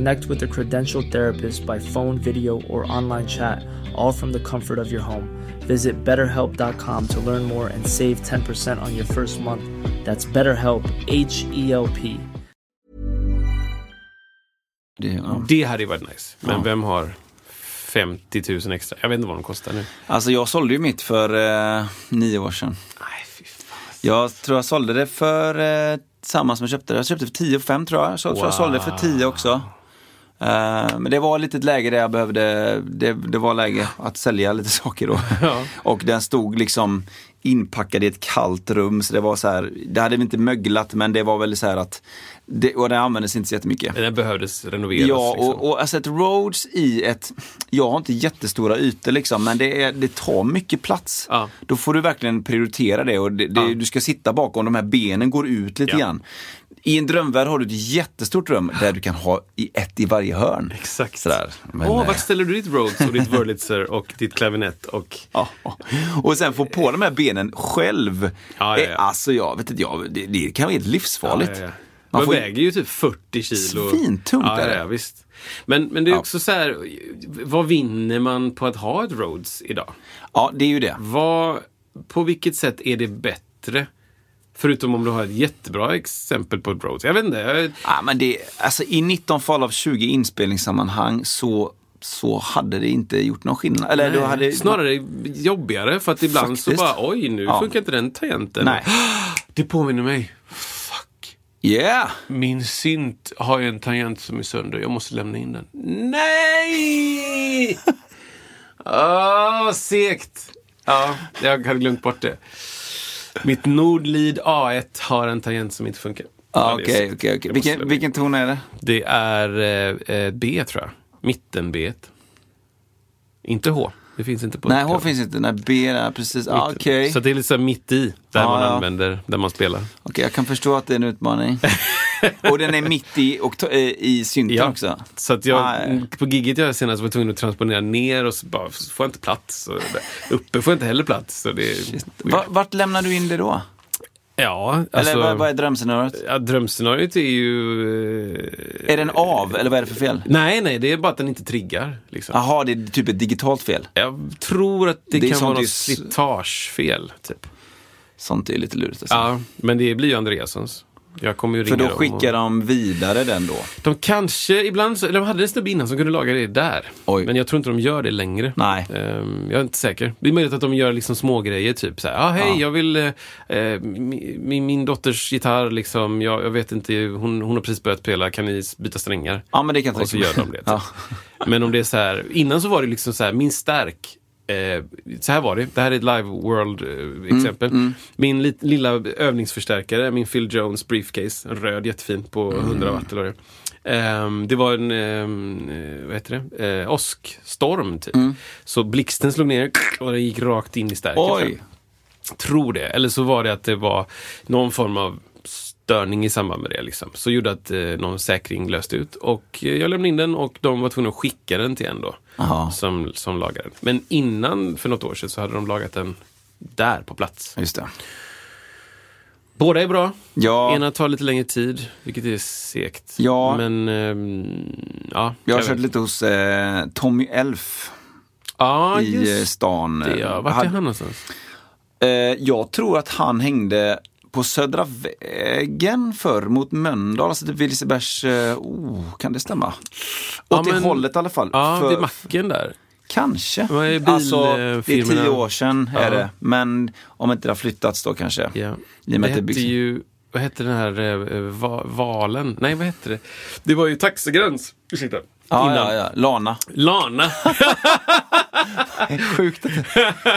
Connect with a credentialed therapist by phone, video, or online chat, all from the comfort of your home. Visit betterhelp.com to learn more and save 10% on your first month. That's BetterHelp, H E L P.
det ja.
Det hade varit nice. Men
Ja.
vem har 50 000 extra? Jag vet inte vad de kostar nu.
Alltså jag sålde ju mitt för eh, nio år sedan.
Nej, fy fan.
Jag tror jag sålde det för eh, samma som jag köpte det. Jag köpte för 10 och 5 tror jag. Så jag tror jag sålde det för 10 också. Eh, men det var lite ett läge där jag behövde, det, det var läge att sälja lite saker då.
Ja.
Och den stod liksom inpackad i ett kallt rum. Så det var så här, det hade inte möglat men det var väl så här att, det, och den användes inte så jättemycket.
Den behövdes renoveras.
Ja,
liksom.
och, och alltså ett Rhodes i ett, jag har inte jättestora ytor liksom, men det, är, det tar mycket plats.
Ja.
Då får du verkligen prioritera det och det, det,
Ja.
du ska sitta bakom, de här benen går ut lite
Ja.
grann. I en drömvärld har du ett jättestort rum där du kan ha i ett i varje hörn.
Exakt.
Sådär. Men,
Åh,
eh,
vart ställer du ditt Rhodes och ditt Wurlitzer och ditt klavinett och...
Ja, och sen få på de här benen själv.
Ja, ja, ja.
Eh, Alltså jag vet inte, jag, det, det kan vara helt livsfarligt.
Ja, ja, ja.
Man får-
väger ju typ 40 kilo.
Svintungt
ja,
är
ja,
det.
ja, visst. Men, men det är
Ja.
också så här, vad vinner man på att ha ett Rhodes idag?
Ja, det är ju det.
Vad, på vilket sätt är det bättre? Förutom om du har ett jättebra exempel på ett Rhodes. Jag vet inte. Jag,
Ja, men det, alltså, I 19 fall av 20 inspelningssammanhang så, så hade det inte gjort någon skillnad. Eller då hade,
Snarare jobbigare för att ibland så
Faktiskt.
bara oj nu
Ja.
funkar inte den tangenten.
Nej.
Det påminner mig.
Yeah!
Min synt har ju en tangent som är sönder. Jag måste lämna in den. Nej! Åh, vad segt. Ja, jag hade glömt bort det. Mitt Nordlead A1 har en tangent som inte funkar. Är
Okej, okej, okej. Vilken ton är det?
Det är eh, eh, B tror jag. Mitten B. Inte H. Det finns inte på
Nej, H finns inte. Nej, B är precis. Ah. Okej,
Så det är lite så här mitt i, där
Ja,
man
ja.
använder, där man spelar.
Okej, jag kan förstå att det är en utmaning. och den är mitt i, och eh, i synten
Ja,
också.
så att jag,
Nej.
på gigget jag senast var jag tvungen att transponera ner och så bara, så får jag inte plats. Och uppe får jag inte heller plats. Så det.
Va, vart lämnar du in det då?
Ja, alltså,
Eller vad, vad är drömscenariot?
ja, drömscenariot är ju... eh,
Är den av, eller vad är det för fel?
Nej, nej, det är bara att den inte triggar. Liksom.
Jaha, det är typ ett digitalt fel.
Jag tror att det,
Det
kan vara något slitagefel. Typ.
Sånt är lite lurigt. Alltså.
Ja, men det blir ju Andreassons. Jag kommer ju
För
ringa
då
dem
skickar de vidare den då?
De kanske, ibland så, eller de hade en snubbe innan som kunde laga det där.
Oj.
Men jag tror inte de gör det längre.
Nej.
Ehm, jag är inte säker. Det är möjligt att de gör liksom små grejer typ så här, ah, hej,
Ja.
jag vill, eh, eh, min, min dotters gitarr liksom, jag, jag vet inte, hon, hon har precis börjat spela, kan ni byta strängar?
Ja, men det kan
Och så gör de det. Typ.
Ja.
Men om det är så här, innan så var det liksom så här, min stärk, eh, så här var det, det här är ett live world eh, exempel.
Mm,
Min li, lilla övningsförstärkare, min Phil Jones briefcase, röd jättefin på
Mm.
100 watt eller vad det var en, ehm, eh, vad heter det, eh, åskstorm typ.
Mm.
Så blixten slog ner och den gick rakt in i stärken.
Oj!
Tror det. Eller så var det att det var någon form av störning i samband med det. Liksom. Så gjorde att eh, någon säkring löste ut. Och eh, jag lämnade in den och de var tvungna att skicka den till en då.
Aha.
Som, som lagade den. Men innan, för något år sedan, så hade de lagat den där på plats.
Just det.
Båda är bra.
Ja.
Ena tar lite längre tid, vilket är segt.
Ja.
Men, ehm, ja.
Jag har kört lite hos eh, Tommy Elf
Ja,
i eh,
just
stan.
det. Ja. Vart är han någonstans?
Eh, jag tror att han hängde på Södra vägen förr mot Mölndal, alltså typ Lisebergs, eh, oh, kan det stämma?
Ja,
Åt det
men-
hållet i alla fall.
Ja,
För-
vid macken där.
Kanske.
Är
alltså, det är tio år sedan är
Ja.
det. Men om inte det har flyttats då kanske.
Ja.
I och
Det
med det
hette
byggs-
ju, vad hette den här eh, va, valen? Nej, vad hette det? Det var ju taxigräns. Ursäkta.
Ja,
Innan.
ja, ja. Lana.
Lana.
Sjukt.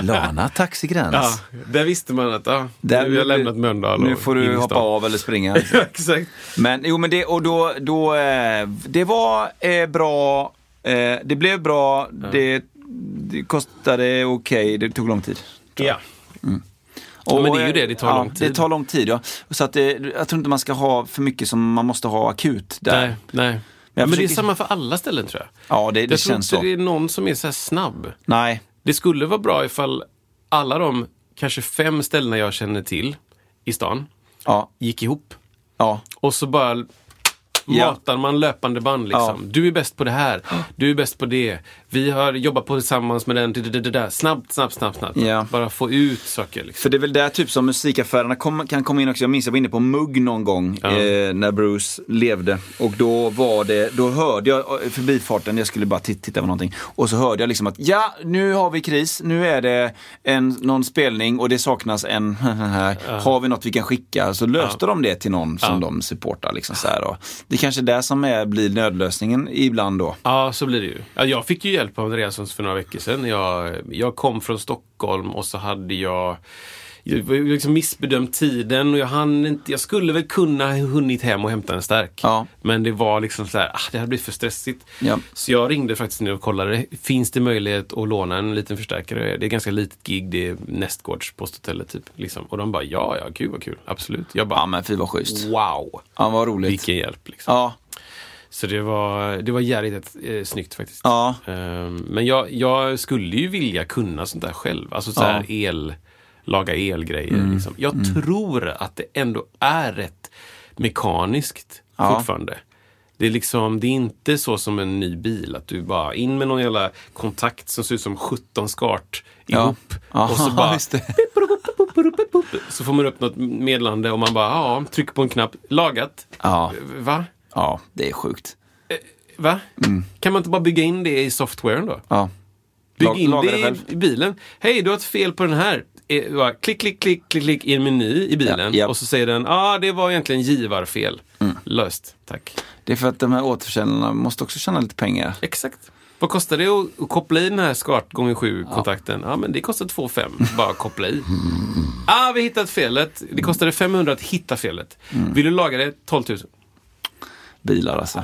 Lana taxigräns.
ja, där visste man att ja,
Där
nu har lämnat Mölndal
Nu får du hoppa av eller springa.
Ja, exakt.
Men jo, men det, och då, då eh, det var eh, bra, eh, det blev bra, det, det kostade okej, det tog lång tid.
Ja.
Och,
men det är ju
eh,
det, det tar
ja,
lång tid.
Det tar lång tid, ja. Så att det, jag tror inte man ska ha för mycket som man måste ha akut där.
Nej, nej. Men det är
försöker-
samma för alla ställen tror jag.
Ja, det, det
jag tror
känns
inte
så.
det är någon som är så här snabb.
Nej,
Det skulle vara bra ifall alla de kanske fem ställena jag känner till i stan
ja,
gick ihop.
ja,
Och så bara
Ja.
matar man löpande band liksom.
Ja.
Du är bäst på det här, du är bäst på det. Vi har jobbat på tillsammans med den, det, det, det, där. Snabbt, snabbt, snabbt, snabbt.
Ja.
Bara få ut saker. Liksom.
För det är väl där typ som musikaffärerna kom, kan komma in också. Jag minns jag var inne på Mugg någon gång eh, när Bruce levde. Och då var det, då hörde jag eh, förbifarten, jag skulle bara titta, på någonting. Och så hörde jag liksom att ja, nu har vi kris, nu är det en, någon spelning och det saknas en här. Har vi något vi kan skicka? Så löste de det till någon som de supportar. Liksom så här, och det är kanske som är, blir nödlösningen ibland då.
Ja, så blir det ju. Ja, jag fick ju hjälp av Andreassons för några veckor sedan. Jag, jag kom från Stockholm och så hade jag jag liksom missbedömt tiden och jag hann inte, jag skulle väl kunna hunnit hem och hämta en stark.
Ja.
Men det var liksom så här, ah, det hade blivit för stressigt.
Ja.
Så jag ringde faktiskt ner och kollade, finns det möjlighet att låna en liten förstärkare? Det är ganska litet gig, det är nästgårds posthotellet typ. Liksom. Och de bara, ja, ja, gud vad kul, absolut. Jag bara,
Ja men fy vad schysst.
wow,
Ja vad roligt.
vilken hjälp. Liksom.
Ja,
Så det var, det var jävligt eh, snyggt faktiskt.
Ja.
Ehm, men jag, jag skulle ju vilja kunna sånt där själv. Alltså så
Ja.
el, laga elgrejer.
Mm.
Liksom. Jag tror att det ändå är rätt mekaniskt
Ja.
fortfarande. Det är liksom, det är inte så som en ny bil, att du bara in med någon jävla kontakt som ser ut som 17 skart ihop.
Ja,
Och så bara, så får man upp något meddelande och man bara, ja, trycker på en knapp, lagat.
Ja.
Va?
ja, det är sjukt.
Va?
Mm.
Kan man inte bara bygga in det i softwaren då?
Ja.
Bygg in
laga
det
det
i bilen. Hej, du har ett fel på den här. Bara Klick, klick, klick, klick, klick i en meny i bilen.
Ja, ja.
Och så säger den, ja ah, det var egentligen givarfel.
Mm.
Löst, tack.
Det är för att de här återförsäljarna måste också tjäna lite pengar.
Exakt. Vad kostar det att, att koppla i den här SCART gånger 7 kontakten? Ja, men det kostar 2 5 bara koppla i. Ah, vi hittat felet. Det kostade 500 att hitta felet.
Mm.
Vill du laga det? 12 000.
Bilar alltså.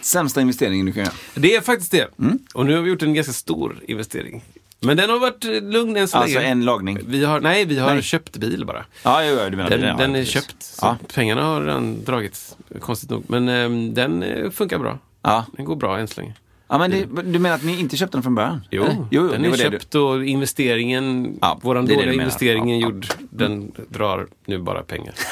Sämsta investeringen du kan göra.
Det är faktiskt det.
Mm.
Och nu har vi gjort en ganska stor investering. Men den har varit eh, lugn än så
Alltså
länge.
en lagning.
Vi har, nej, vi har
Nej.
köpt bil bara.
Ja, jag gör du menar
Den,
ja,
den är
precis.
köpt. Så
Ja.
Pengarna har redan dragits, konstigt nog. Men ehm, den eh, funkar bra.
Ja.
Den går bra än så länge.
ja, men det, du menar att ni inte köpte den från början?
Jo,
Eller? jo, jo
den är
det du-
köpt och investeringen,
Ja,
våran dåliga investering
Ja, ja.
gjord, den drar nu bara pengar.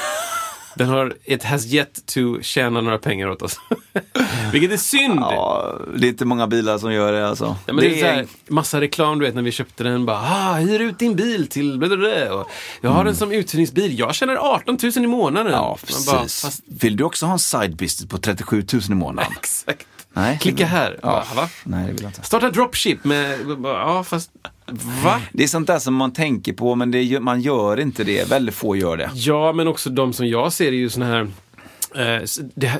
Den har, it has yet to tjäna några pengar åt oss. Vilket är synd.
Ja, det är inte många bilar som gör det alltså.
Ja, men det är här, massa reklam du vet när vi köpte den. Bara, ah, hyr ut din bil till blablabla. och Jag har den som uthyrningsbil. Jag tjänar 18 000 i månaden.
Mm. Ja, precis.
bara, fast,
Vill du också ha en side business på 37 000 i månaden?
exakt.
Nej.
Klicka här.
Ja.
Bara, va?
Nej, det vill jag inte.
Starta dropship med, ja fast, va?
Det är sånt där som man tänker på, men det, man gör inte det. Väldigt få gör det.
Ja, men också de som jag ser är ju såna här eh,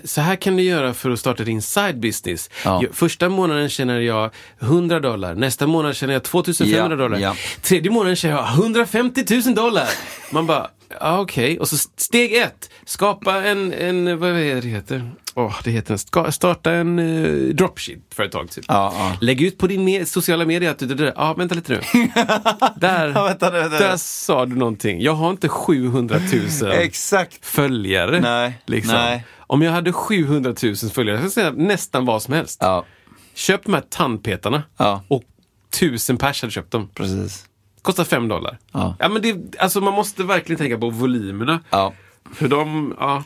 Så här kan du göra för att starta din side business.
Ja.
Första månaden tjänar jag 100 dollar, nästa månad tjänar jag 2500
Ja,
dollar.
ja.
Tredje månaden tjänar jag 150 000 dollar. Man bara, ja, okej. Och så steg ett, skapa en, en vad är det heter? Åh, det heter en, ska starta en uh, dropship-företag. Typ.
Ja, ja.
Lägg ut på din me- sociala medier att du... Ja, vänta lite nu. där,
Ja, vänta vänta
där sa du någonting. Jag har inte 700 000
Exakt.
följare.
Nej,
liksom.
nej.
Om jag hade 700 000 följare, jag skulle säga nästan vad som helst.
Ja,
Köp de här tandpetarna och tusen pers hade köpt dem.
precis.
Kostar fem dollar.
Ja.
men det, alltså man måste verkligen tänka på volymerna.
Ja.
För de, ja,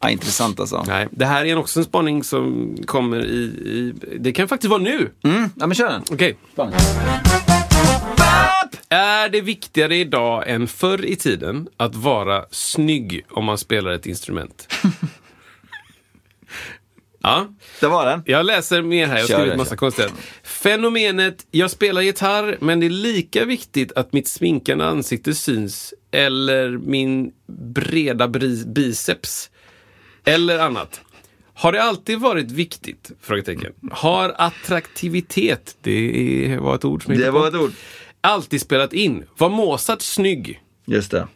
ja intressant alltså.
nej. Det här är också en spaning som kommer i, i det kan faktiskt vara nu.
Mm, ja, men kör den.
Okej. Är det viktigare idag än förr i tiden att vara snygg om man spelar ett instrument? ja,
Det var den.
jag läser mer här. Jag har skrivit massa konstigt. Fenomenet, jag spelar gitarr, men det är lika viktigt att mitt sminkande ansikte syns eller min breda biceps eller annat. Har det alltid varit viktigt? Frågetecken. Har attraktivitet, det var ett ord som jag
Det var ett ord.
alltid spelat in? Var Mozart snygg?
Just det.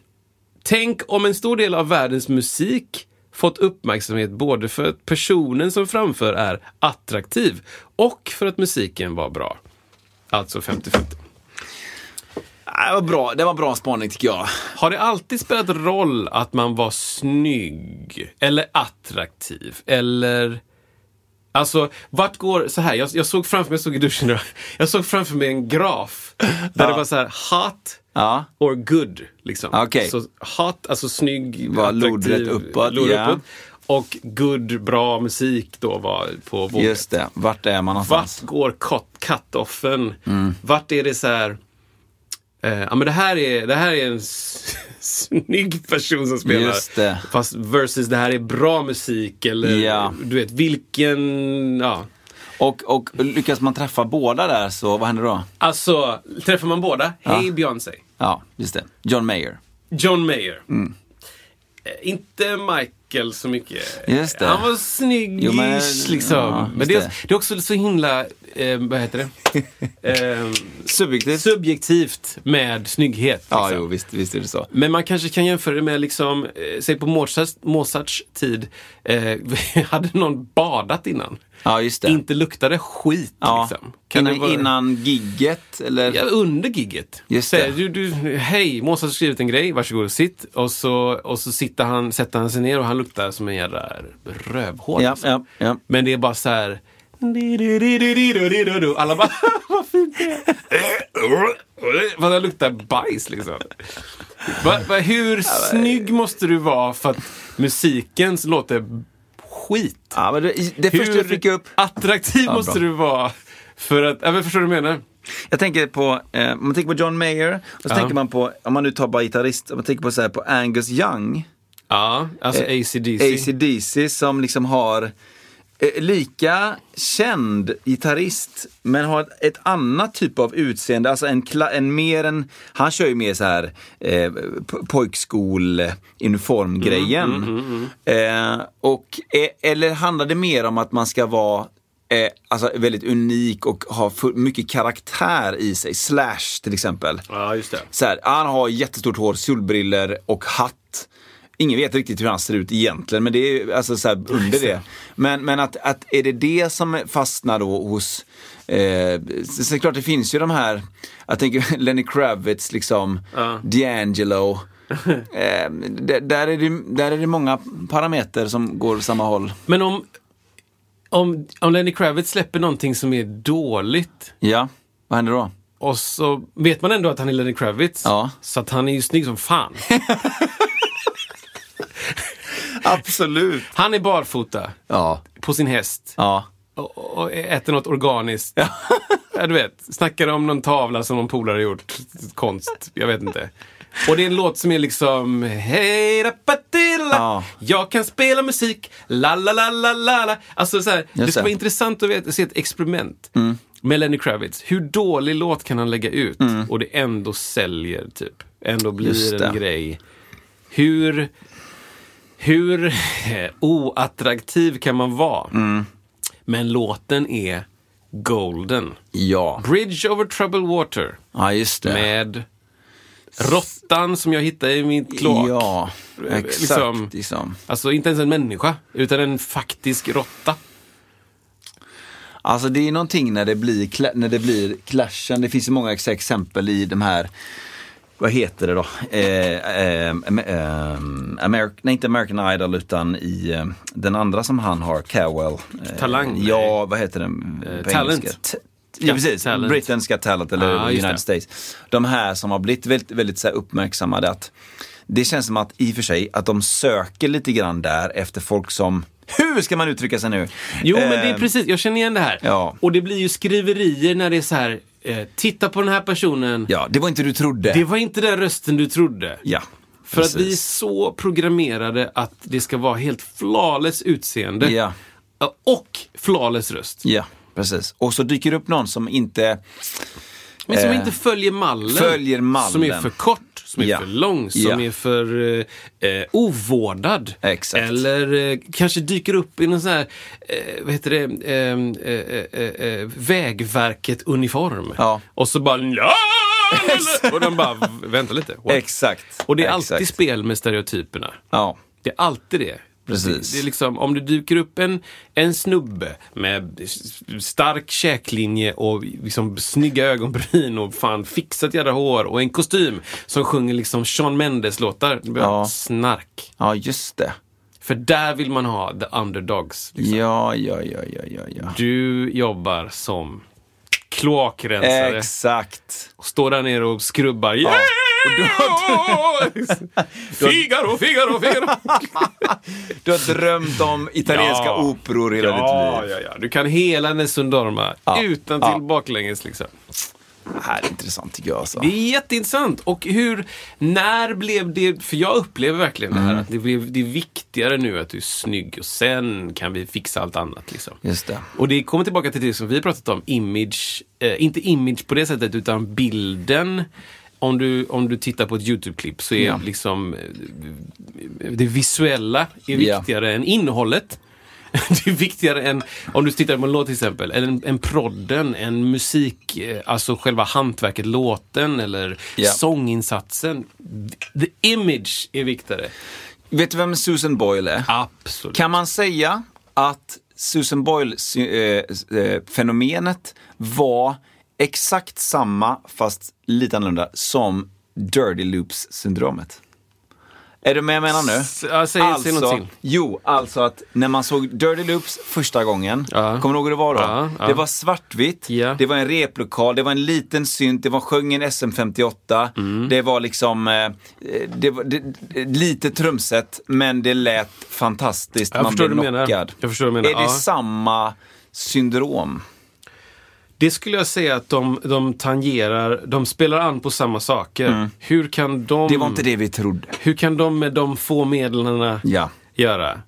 Tänk om en stor del av världens musik fått uppmärksamhet både för att personen som framför är attraktiv och för att musiken var bra. Alltså 50-50.
Ja, Det var bra, det var bra spaning tycker jag.
Har det alltid spelat roll att man var snygg eller attraktiv eller Alltså, vart går, så här, jag, jag såg framför mig, jag stod i duschen idag, jag såg framför mig en graf där det var så här hot
Ja.
or good. Liksom.
Okej.
Så hot, alltså snygg,
Var
attraktiv,
lodrätt uppåt,
lodrätt
ja.
uppåt. Och good, bra musik då var på vågen.
Just det. Vart är man
Vart
någonstans?
går cut- cut-offen?
Mm.
Vart är det så här... Eh, ja men det här är, det här är en snygg person som spelar.
Just det.
Fast versus det här är bra musik eller
Ja.
du vet vilken... Ja.
Och, och lyckas man träffa båda där så vad händer då?
Alltså, träffar man båda? Hej Beyoncé.
Ja, just det. John Mayer.
John Mayer.
Mm.
Eh, Inte Michael så mycket.
Just det.
Han var snygg
men-
liksom.
ja,
men det är,
det.
det är också så himla, eh, vad heter det? eh,
Subjektivt.
subjektivt med snygghet.
ja,
liksom.
jo, visst, visst är det så.
Men man kanske kan jämföra det med, liksom, eh, säg på Mozarts, Mozarts tid, eh, hade någon badat innan?
Ja, just det.
Inte luktade skit.
ja.
Liksom. Kan
innan,
vara-
innan gigget, eller?
Ja, under gigget.
Just.
Du, du, hej, Mozart har skrivit en grej, varsågod sitt. Och så, och så sitter han, sätter han sig ner och han luktar som en jävla rövhål.
Ja,
liksom.
ja, ja.
Men det är bara så här... Alla bara, vad fint det är. Vad det luktar bajs liksom. Va, va, hur snygg måste du vara för att musiken låter skit?
ja men det, det första jag fick upp,
attraktiv
Ja,
måste du vara för att... Ja, men förstår du vad jag menar?
jag tänker på, eh, om man tänker på John Mayer, och så
Ja.
tänker man på, om man nu tar bara gitarrist, om man tänker på, så här, på Angus Young,
Ja, alltså
Eh,
AC/DC.
AC/DC som liksom har lika känd gitarrist men har ett, ett annat typ av utseende, alltså en, en mer en, han kör ju mer så här eh, pojkskol-uniformgrejen. Eh, och, eh, eller handlar det mer om att man ska vara eh, alltså väldigt unik och ha mycket karaktär i sig? Slash till exempel.
Ja, just det.
Så här, han har jättestort hår, solbriller och hatt. Ingen vet riktigt hur han ser ut egentligen, men det är alltså så under det. Men, men att, att är det det som fastnar då hos... Eh, det klart, det finns ju de här, jag tänker Lenny Kravitz, liksom,
Ja.
D'Angelo. Eh, där, där, är det, där är det många parametrar som går samma håll.
Men om, om, om Lenny Kravitz släpper någonting som är dåligt
Ja, vad händer då?
och så vet man ändå att han är Lenny Kravitz.
Ja.
Så att han är ju snygg som fan.
Absolut.
Han är barfota
Ja.
på sin häst
Ja.
och, och äter något organiskt. Ja. du vet, snackar om någon tavla som någon polare gjort. Konst, jag vet inte. Och det är en låt som är liksom Hej da patilla,
Ja.
Jag kan spela musik, la la la la la la. Alltså så här, det.
Mm.
vara intressant att veta, se ett experiment med Lenny Kravitz. Hur dålig låt kan han lägga ut och det ändå säljer typ. Ändå
Mm. Just
blir en
det.
grej. Hur, hur oattraktiv kan man vara?
Mm.
Men låten är golden.
Ja.
Bridge over troubled water.
Ja, just det.
Med Råttan som jag hittade i mitt kloak.
Ja,
Eh,
exakt.
liksom-
Liksom.
Alltså inte ens en människa, utan en faktisk råtta.
Alltså det är någonting när det blir, när det blir clashen. Det finns ju många ex- exempel i de här vad heter det då? Eh, eh, eh, Ameri- nej, inte American Idol utan i eh, den andra som han har, Cowell. Eh,
Talang?
Ja, vad heter den?
Eh? Talent.
Ja, precis.
Talent.
Britain's Got Talent eller
Ah,
United. States. De här som har blivit väldigt, väldigt så uppmärksammade. Att det känns som att, i och för sig, att de söker lite grann där efter folk som hur ska man uttrycka sig nu?
Jo, men det är
Eh,
precis, jag känner igen det här.
Ja.
Och det blir ju skriverier när det är så här, eh, titta på den här personen.
Ja, det var inte du trodde.
Det var inte den rösten du trodde.
Ja,
För att vi är
precis.
så programmerade att det ska vara helt flawless utseende.
Ja.
Och flawless röst.
Ja, precis. Och så dyker det upp någon som inte...
Men som
Eh,
inte följer mallen.
följer mallen.
Som är för kort, som är
Ja.
för lång, som
Ja.
är för eh, eh, ovårdad.
Exakt.
Eller eh, kanske dyker upp i någon sån här, eh, vad heter det, eh, eh, eh, Vägverket-uniform.
Ja.
Och så bara ja! Och de bara, vänta lite. What?
Exakt.
Och det är
Exakt.
alltid spel med stereotyperna.
Ja,
Det är alltid det.
Precis.
Det, det är liksom, om det dyker upp en, en snubbe med stark käklinje och liksom snygga ögonbryn och fan fixat jävla hår och en kostym som sjunger liksom Sean Mendes-låtar.
Ja.
snark.
ja just det.
För där vill man ha the underdogs. Liksom.
Ja, ja, ja, ja, ja, ja.
Du jobbar som kloakrensare
Exakt.
och står där nere och skrubbar. Yeah! Figaro, Figaro, Figaro!
Du har drömt om italienska
Ja.
operor hela
Ja,
ditt liv.
ja, ja. Du kan hela Nessun Dorma
Ja.
utan
Ja.
till baklänges liksom.
Det här är intressant tycker jag. Alltså.
Det är jätteintressant. Och hur, när blev det, för jag upplever verkligen det här
Mm.
att det, blev, det är viktigare nu att du är snygg och sen kan vi fixa allt annat. Liksom.
Just det.
Och det kommer tillbaka till det som vi pratat om, image. Eh, inte image på det sättet, utan bilden. Om du, om du tittar på ett YouTube-klipp så är
Ja.
liksom eh, det visuella är viktigare än innehållet. Det är viktigare än, om du tittar på en låt till exempel, eller en, en prodden, en musik, eh, alltså själva hantverket, låten eller
Ja.
sånginsatsen. The image är viktigare.
Vet du vem Susan Boyle är?
Absolut.
Kan man säga att Susan Boyle-fenomenet var exakt samma, fast lite annorlunda, som Dirty Loops-syndromet? Är du med menar nu?
S- något till.
Jo, alltså att när man såg Dirty Loops första gången,
Ja.
kommer du ihåg hur det var då?
Ja, ja.
Det var svartvitt, det var en replokal, det var en liten synt, det var sjöng en SM58,
Mm.
det var liksom eh, det var, det, lite trumset, men det lät fantastiskt.
Jag
man blev knockad.
Jag förstår vad du menar,
Är det samma syndrom?
Det skulle jag säga att de, de tangerar, de spelar an på samma saker. Hur kan de...
Mm. Det var inte det vi trodde.
Hur kan de med de få medlen
Ja.
göra?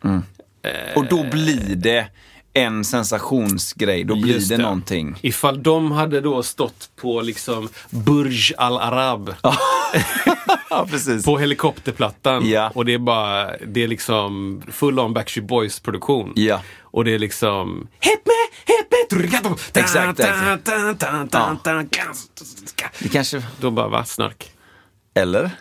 Och då blir det en sensationsgrej, då blir
Just
det, någonting.
Ifall de hade då stått på liksom Burj Al Arab
Ja, precis.
på helikopterplattan
Ja.
och det är bara, det är liksom full on Backstreet Boys produktion.
Ja.
Och det är liksom Hit me, hit me!
Exakt, Det kanske...
Då bara, va? Snark.
Eller?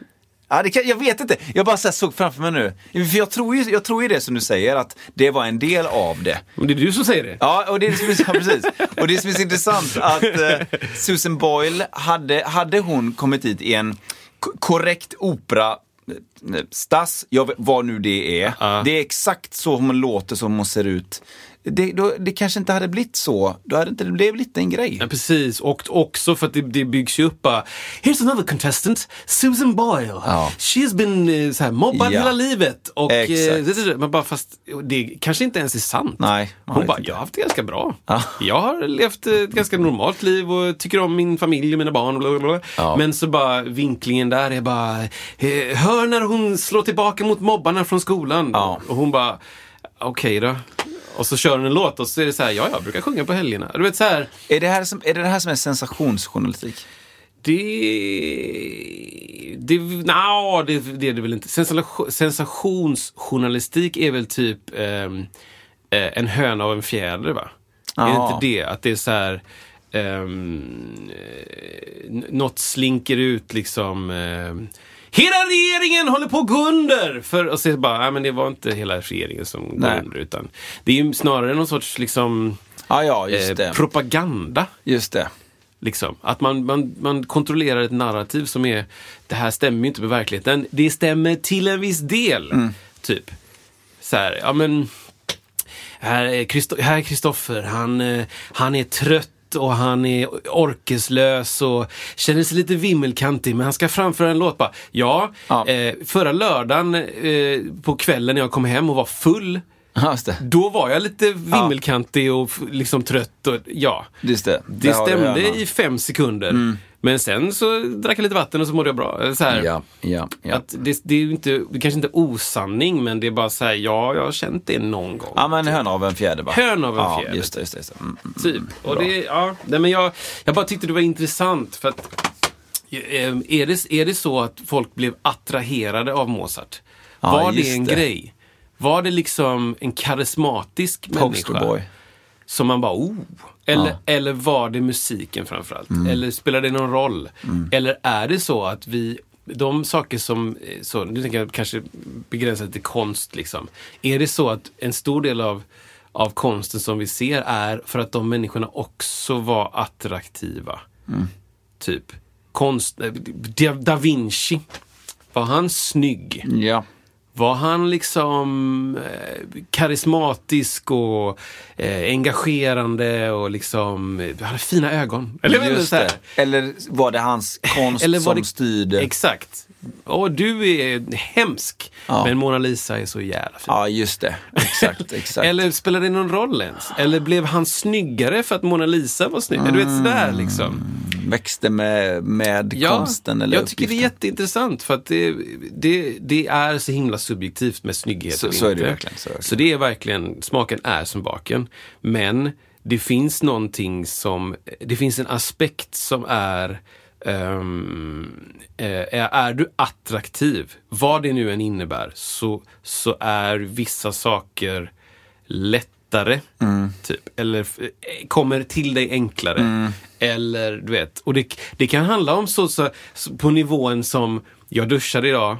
Ja, det kan, jag vet inte. Jag bara så såg framför mig nu. För jag tror, ju, jag tror ju det som du säger, att det var en del av det.
Men det är du som säger det.
Ja, och det är det som är, ja, precis. Och det som är så intressant att eh, Susan Boyle, hade, hade hon kommit hit i en korrekt opera eh, Stas, jag vet, vad nu det är.
Ja.
Det är exakt så hon låter, som hon ser ut. Det, då, det kanske inte hade blivit så. Då hade inte det blivit lite en grej.
Ja, precis. Och också för att det, det byggs ju upp bara, Here's another contestant, Susan Boyle.
Ja.
She's been eh, så här, mobbad
Ja.
hela livet. Och, eh,
Exakt.
det, man bara, fast det kanske inte ens är sant.
Nej,
Hon bara,
inte.
jag har haft det ganska bra.
Ja.
Jag har levt ett ganska normalt liv och tycker om min familj och mina barn. Och bla, bla, bla. Men så bara vinklingen där är bara, eh, hör när hon slår tillbaka mot mobbarna från skolan. Och hon bara, okej då. Och så kör hon en låt och så är det så här, ja jag brukar sjunga på helgerna. Du vet så här,
Är det, här som, är det det här som är sensationsjournalistik?
Det... Det, no, det, det är det väl inte. Sensation, sensationsjournalistik är väl typ ehm, eh, en höna och en fjäder, va? Är det
Ja.
inte det? Att det är så här... ehm, eh, något slinker ut liksom. Eh, Hela regeringen håller på att gå under! För, och så bara, nej men det var inte hela regeringen som går
Nej.
under. Utan det är ju snarare någon sorts liksom,
Ja, ja, just
eh,
det.
propaganda.
Just det.
Liksom. Att man, man, man kontrollerar ett narrativ som är, det här stämmer ju inte med verkligheten. Det stämmer till en viss del.
Mm.
Typ. Så här, ja men, här är Christo- här är Kristoffer, han, eh, han är trött och han är orkeslös och känner sig lite vimmelkantig men han ska framföra en låt bara. Ja,
Ja.
Eh, förra lördagen eh, på kvällen när jag kom hem och var full. Då var jag lite vimmelkantig och liksom trött. Och, ja,
Just det.
det stämde i fem sekunder. Men sen så drack jag lite vatten och så mådde jag bra. Så här,
Ja, ja, ja.
Att det, det är ju inte, det kanske inte är osanning, men det är bara så här, ja, jag har känt det någon gång.
Ja, men höna av en fjäder va?
Hön av en
ja,
fjäder.
Just det, just det. Just det. Mm, mm.
Typ. Och det, ja, nej, men jag, jag bara tyckte det var intressant för att eh, är det, är det så att folk blev attraherade av Mozart?
Ja,
var det en
det.
grej? Var det liksom en karismatisk människa? Som man bara, oh. Eller,
Ja.
eller var det musiken framförallt? Eller spelar det någon roll? Eller är det så att vi, de saker som, eh, så, nu tänker jag kanske begränsa till konst liksom. Är det så att en stor del av, av konsten som vi ser är för att de människorna också var attraktiva? Typ konst, eh, da, da Vinci. Var han snygg?
Ja.
Var han liksom eh, karismatisk och eh, engagerande och liksom eh, hade fina ögon? Eller,
Just
så här.
Eller var det hans konst
Eller var
som
det-
styrde?
Exakt. Och du är hemsk,
Ja.
men Mona Lisa är så jävla fin.
Ja, just det. Exakt, exakt.
Eller spelar det någon roll ens? Eller blev han snyggare för att Mona Lisa var snygg? Du vet sådär liksom.
Växte med, med konsten eller
jag tycker det är
uppgiften.
jätteintressant för att det, det, det är så himla subjektivt med snygghet
Så- så är det verkligen, så det
Så det är verkligen, smaken är som baken. Men det finns någonting som, det finns en aspekt som är ehm, eh, är du attraktiv, vad det nu än innebär, så, så är vissa saker lättare. Typ. Eller eh, kommer till dig enklare. Eller du vet. Och det, det kan handla om så, så, så på nivån som jag duschade idag.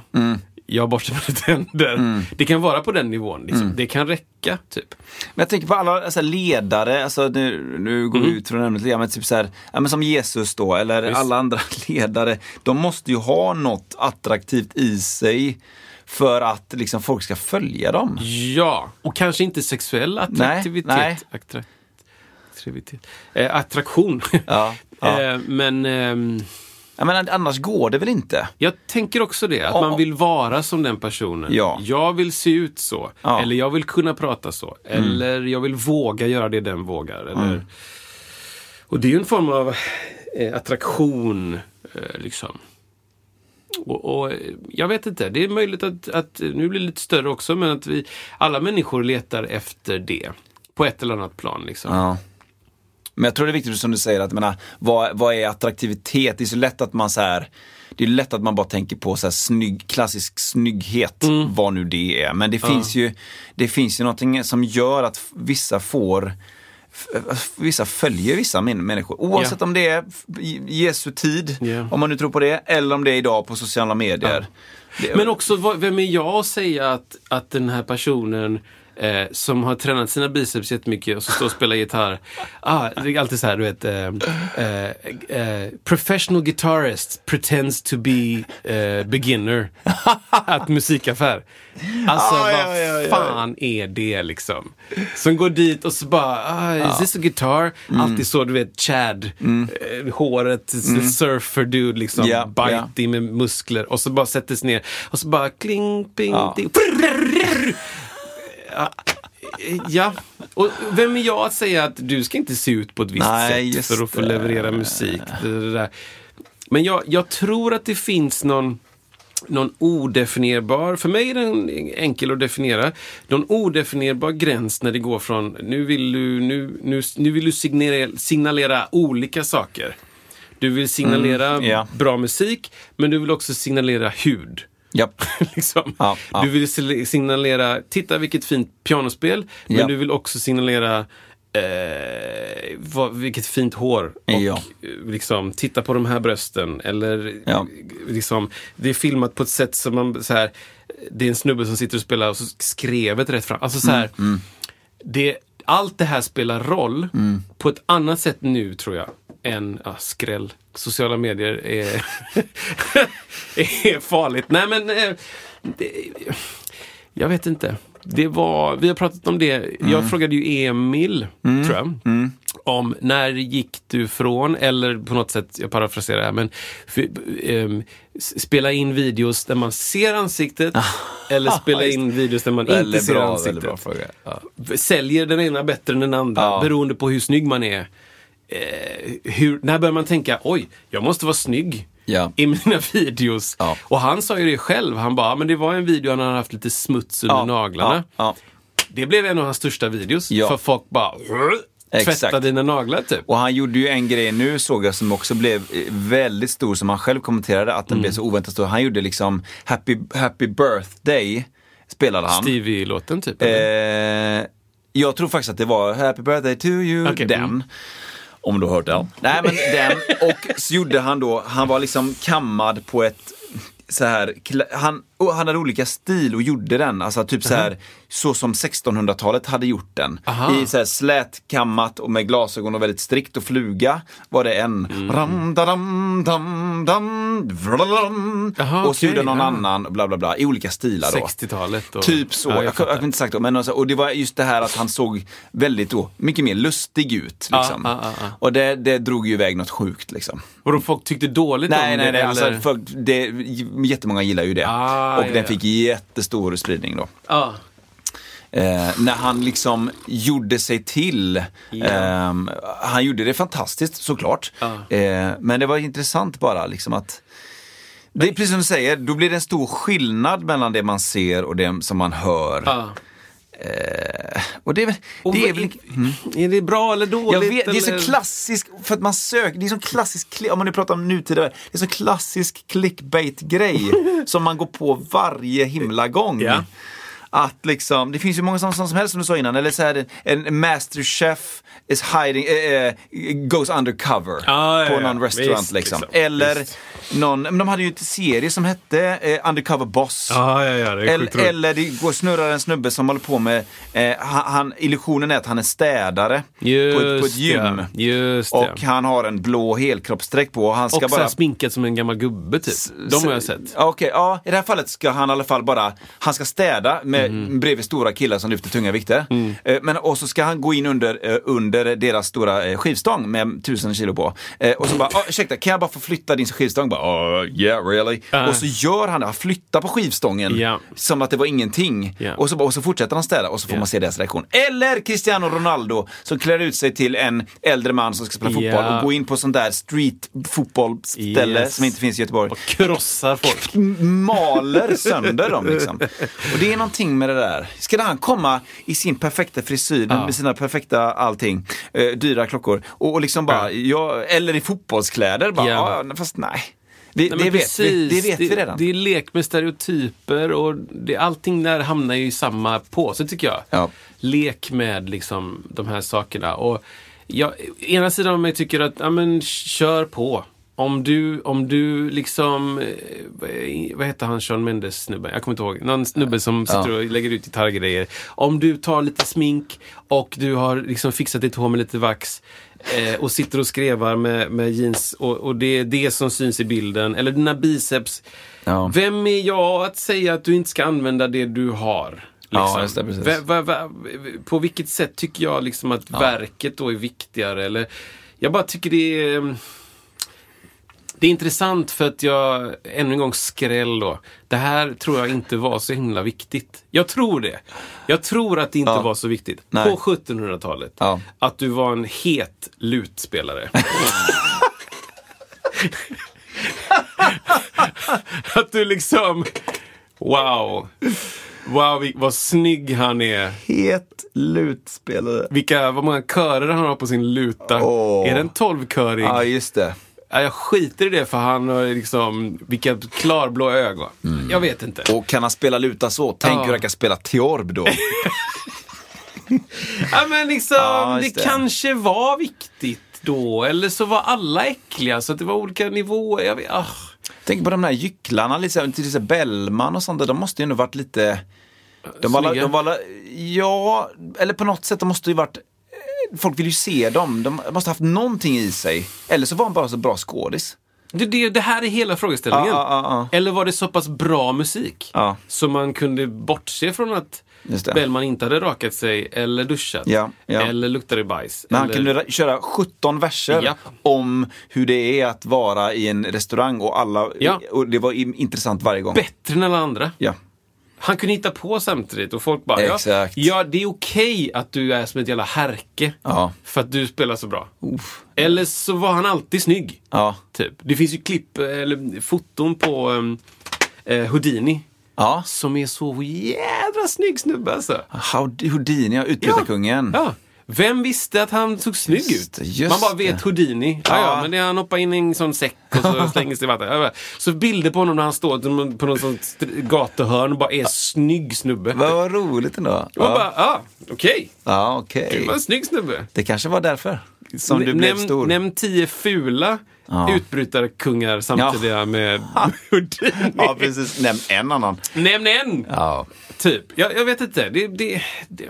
Jag borstar mina tänder. Det kan vara på den nivån. Liksom. Det kan räcka. typ.
Men jag tänker på alla alltså, ledare, alltså, nu, nu går vi ut från ämnet lite men typ så här, ja, men som Jesus då, eller
Visst.
alla andra ledare. De måste ju ha något attraktivt i sig för att liksom, folk ska följa dem.
Ja, och kanske inte sexuell attraktivitet.
nej.
Attra- attraktivitet. Eh, attraktion.
Ja, ja.
eh, men ehm,
Jag menar, annars går det väl inte?
jag tänker också det, att
Ja.
man vill vara som den personen.
Ja.
Jag vill se ut så.
Ja. Mm.
Eller jag vill kunna prata så. Eller jag vill våga göra det den vågar. Eller... Och det är ju en form av eh, attraktion. Eh, liksom. Och, och eh, jag vet inte, det är möjligt att, att nu blir det lite större också, men att vi alla människor letar efter det. På ett eller annat plan. Liksom.
Ja. Men jag tror det är viktigt som du säger, att menar, vad, vad är attraktivitet? Det är så lätt att man så här, det är lätt att man bara tänker på så här snygg, klassisk snygghet,
Mm.
vad nu det är. Men det finns ju, det finns ju någonting som gör att vissa får Vissa följer vissa män- människor, oavsett
Ja.
om det är Jesu tid,
Ja.
om man nu tror på det, eller om det är idag på sociala medier. Det-
Men också, vem är jag att säga att, att den här personen eh, som har tränat sina biceps jättemycket och så står och spelar gitarr. Ah, det är alltid så här, du vet. Eh, eh, eh, professional guitarist pretends to be eh, beginner at musikaffär. Alltså
Ah,
vad
ja, ja, ja.
fan är det liksom? Som går dit och så bara, ah, is this a guitar?
Mm.
Alltid så, du vet, Chad. Eh, håret, surfer dude liksom.
Ja,
Biting med muskler och så bara sätter sig ner och så bara kling, ping, ding. Ja, och vem är jag att säga att du ska inte se ut på ett visst
Nej,
sätt för att få
det.
leverera musik. Det, det. Men jag, jag tror att det finns någon någon odefinierbar, för mig är den enkel att definiera, någon odefinierbar gräns när det går från nu vill du, nu, nu, nu vill du signalera, signalera olika saker. Du vill signalera
Mm, ja.
bra musik, men du vill också signalera hud.
Japp.
liksom.
Ja, ja.
Du vill signalera, titta vilket fint pianospel, men
Ja.
du vill också signalera Eh, vad, vilket fint hår. Och eh, liksom, titta på de här brösten. Eller
Ja.
liksom, det är filmat på ett sätt som man så här, det är en snubbe som sitter och spelar och så skrevet rätt fram. Alltså så här,
Mm,
Det, allt det här spelar roll
Mm.
på ett annat sätt nu tror jag än ja, skräll. Sociala medier är, är farligt. Nej men, eh, det, jag vet inte. Det var, vi har pratat om det.
Mm.
Jag frågade ju Emil, tror jag, om när gick du från, eller på något sätt, jag parafraserar här, men för, s- spela in videos där man ser ansiktet eller spela in videos där man inte ser
bra,
ansiktet.
bra fråga. Ja.
Säljer den ena bättre än den andra
Ja.
beroende på hur snygg man är. Eh, hur, när börjar man tänka, oj, jag måste vara snygg
Ja.
i mina videos. Och han sa ju det själv, han bara, men det var en video han hade haft lite smuts under naglarna. Det blev en av hans största videos. För folk bara, tvätta
Exakt.
dina naglar typ.
Och han gjorde ju en grej nu såg jag som också blev eh, väldigt stor som han själv kommenterade att den blev så oväntat stor. Han gjorde liksom Happy, happy birthday spelade han.
Stevie-låten typ.
Eh, jag tror faktiskt att det var Happy birthday to you,
Okej,
den.
mm.
Om du har hört den. Nej men den. Och så gjorde han då, han var liksom kammad på ett så här, han, och han hade olika stil och gjorde den, alltså typ så här så som 1600-talet hade gjort den.
Aha.
I så här slätkammat och med glasögon och väldigt strikt och fluga var det en.
Mm.
Ram, da, dam, dam, dam, vrlalam.
Jaha,
och så
okej,
gjorde någon
ja.
annan, bla bla bla, i olika stilar då.
60-talet. Och...
Typ så.
Ja,
jag,
jag
jag, jag inte sagt då, men alltså, och det var just det här att han såg väldigt då, mycket mer lustig ut.
Ja,
Liksom.
ja, ja, ja.
Och det, det drog ju iväg något sjukt liksom.
Och då folk tyckte dåligt
Nej,
om
nej,
det?
nej. Alltså,
eller?
för det, jättemånga gillar ju det.
Ah,
och
ja,
den
ja.
fick jättestor spridning då.
Ja.
Eh, när han liksom gjorde sig till.
Ja.
Ehm, han gjorde det fantastiskt såklart.
Ja.
Eh, men det var intressant bara liksom att det är precis som du säger, då blir det en stor skillnad mellan det man ser och det som man hör. Eh, och det är väl...
Och
det är, väl
Är det bra eller dåligt?
vet, det är så klassisk, för att man söker, det är så klassisk, om man nu pratar om nutida, det är så klassisk clickbait-grej som man går på varje himla gång.
Ja.
Att liksom, det finns ju många sådana som helst som du sa innan, eller så här en masterchef is hiding, eh, goes undercover
Ja, ja,
på
ja.
någon restaurant
Visst,
liksom.
liksom.
Eller
Visst.
någon, men de hade ju en serie som hette eh, Undercover Boss.
Ja, ja, ja. Det
Eller, eller det går snurrar en snubbe som håller på med, eh, han, illusionen är att han är städare på ett, på ett gym.
ja. Just.
Och han har en blå helkroppsdräkt på och han ska
och
bara...
sminkad som en gammal gubbe typ. De har jag sett.
Ja, Okej, ja, i det här fallet ska han i alla fall bara, han ska städa med,
Mm.
bredvid stora killar som lyfter tunga vikter. Eh, men, och så ska han gå in under, eh, under deras stora eh, skivstång med tusen kilo på. Och så bara, oh, ursäkta, kan jag bara få flytta din skivstång? Bara, oh, yeah really.
Ja.
Och så gör han det, han flyttar på skivstången
Ja.
som att det var ingenting.
Ja.
Och, så, bara- och så fortsätter han städa och så får
Ja.
man se deras reaktion. Eller Cristiano Ronaldo som klär ut sig till en äldre man som ska spela fotboll och gå in på sånt där street fotbollsställe
Yes.
som inte finns i Göteborg
Och krossar folk.
maler sönder dem liksom. Och det är någonting med det där. Ska han komma i sin perfekta frisyr
Ja.
med sina perfekta allting, eh, dyra klockor och, och liksom bara, ja, eller i fotbollskläder bara,
Ja.
ja. fast nej. Vi,
Nej,
det, vet vi, det vet
det,
vi redan.
Det är lek med stereotyper och det, allting där hamnar ju i samma påse tycker jag.
Ja.
Lek med liksom de här sakerna. Och jag, ena sidan av mig tycker att, ja men kör på. Om du, om du liksom, eh, vad- heter han Sean Mendes snubben? Jag kommer inte ihåg. Någon snubbe som sitter och lägger ut gitarrgrejer. Om du tar lite smink och du har liksom fixat ditt hår med lite vax eh, och sitter och skrevar med, med jeans och, och det är det som syns i bilden. Eller dina biceps.
Ja.
Vem är jag att säga att du inte ska använda det du har?
Ja, just det, precis.
Va- va- va- på vilket sätt tycker jag liksom att verket då är viktigare? Eller, jag bara tycker det är... Det är intressant för att jag, ännu en gång skräll då. Det här tror jag inte var så himla viktigt. Jag tror det. Jag tror att det inte
Ja.
var så viktigt.
Nej.
På 1700-talet.
Ja.
Att du var en het lutspelare. att du liksom, wow. Wow, vad snygg han är.
Het lutspelare.
Vilka, vad många körer han har på sin luta.
Åh.
Är det en tolvkörig?
Ja, just det.
Ja, jag skiter i det för han har liksom, vilka klarblå ögon. Jag vet inte.
Och kan han spela luta så, tänk
Ja.
hur han kan spela Theorb då.
Ja, men liksom,
Ja,
det,
det.
kanske var viktigt då. Eller så var alla äckliga, så att det var olika nivåer. Jag vet, ah.
Tänk på de där gycklarna, liksom, till exempel Bellman och sånt där, de måste ju ändå varit lite... De var,
Snygga.
de var, ja, eller på något sätt, de måste ju varit... Folk vill ju se dem, de måste ha haft någonting i sig. Eller så var han bara så bra skådis.
Det, det, det här är hela frågeställningen.
Ja, ja, ja.
Eller var det så pass bra musik så man kunde bortse från att. Bellman inte hade rakat sig eller duschat.
Ja, ja.
Eller luktade bajs.
Men han
eller...
kunde ra- köra 17 verser
Ja.
om hur det är att vara i en restaurang och alla, och det var intressant varje gång.
Bättre än alla andra.
Ja.
Han kunde hitta på samtidigt och folk bara, ja,
Exakt.
ja det är okej att du är som ett jävla härke.
Ja.
För att du spelar så bra. Eller så var han alltid snygg.
Ja.
Typ. Det finns ju klipp, eller foton på um, eh, Houdini.
Ja.
Som är så jädra snygg snubbe alltså.
Houd- Houdini, ja, utbrytarkungen.
Ja. Vem visste att han såg snygg
Just
ut?
just
Man bara vet
det.
Houdini. Ja, ja,
Ja.
men det, han hoppar in i en sån säck och så slänger sig i vattnet. Ja, ja. Så bilder på honom när han står på något sånt gatuhörn och bara är snygg snubbe.
Vad roligt ändå.
Och
Ja,
bara, ah, okej.
ja okej.
Det var en snygg snubbe.
Det kanske var därför som du
N-
blev
nämn,
stor.
Nämn tio fula
Ja.
utbrytarkungar samtidiga med Houdini.
Ja, precis. Nämn en annan.
Nämn en!
Ja.
Typ. Jag, jag vet inte. Det, det, det,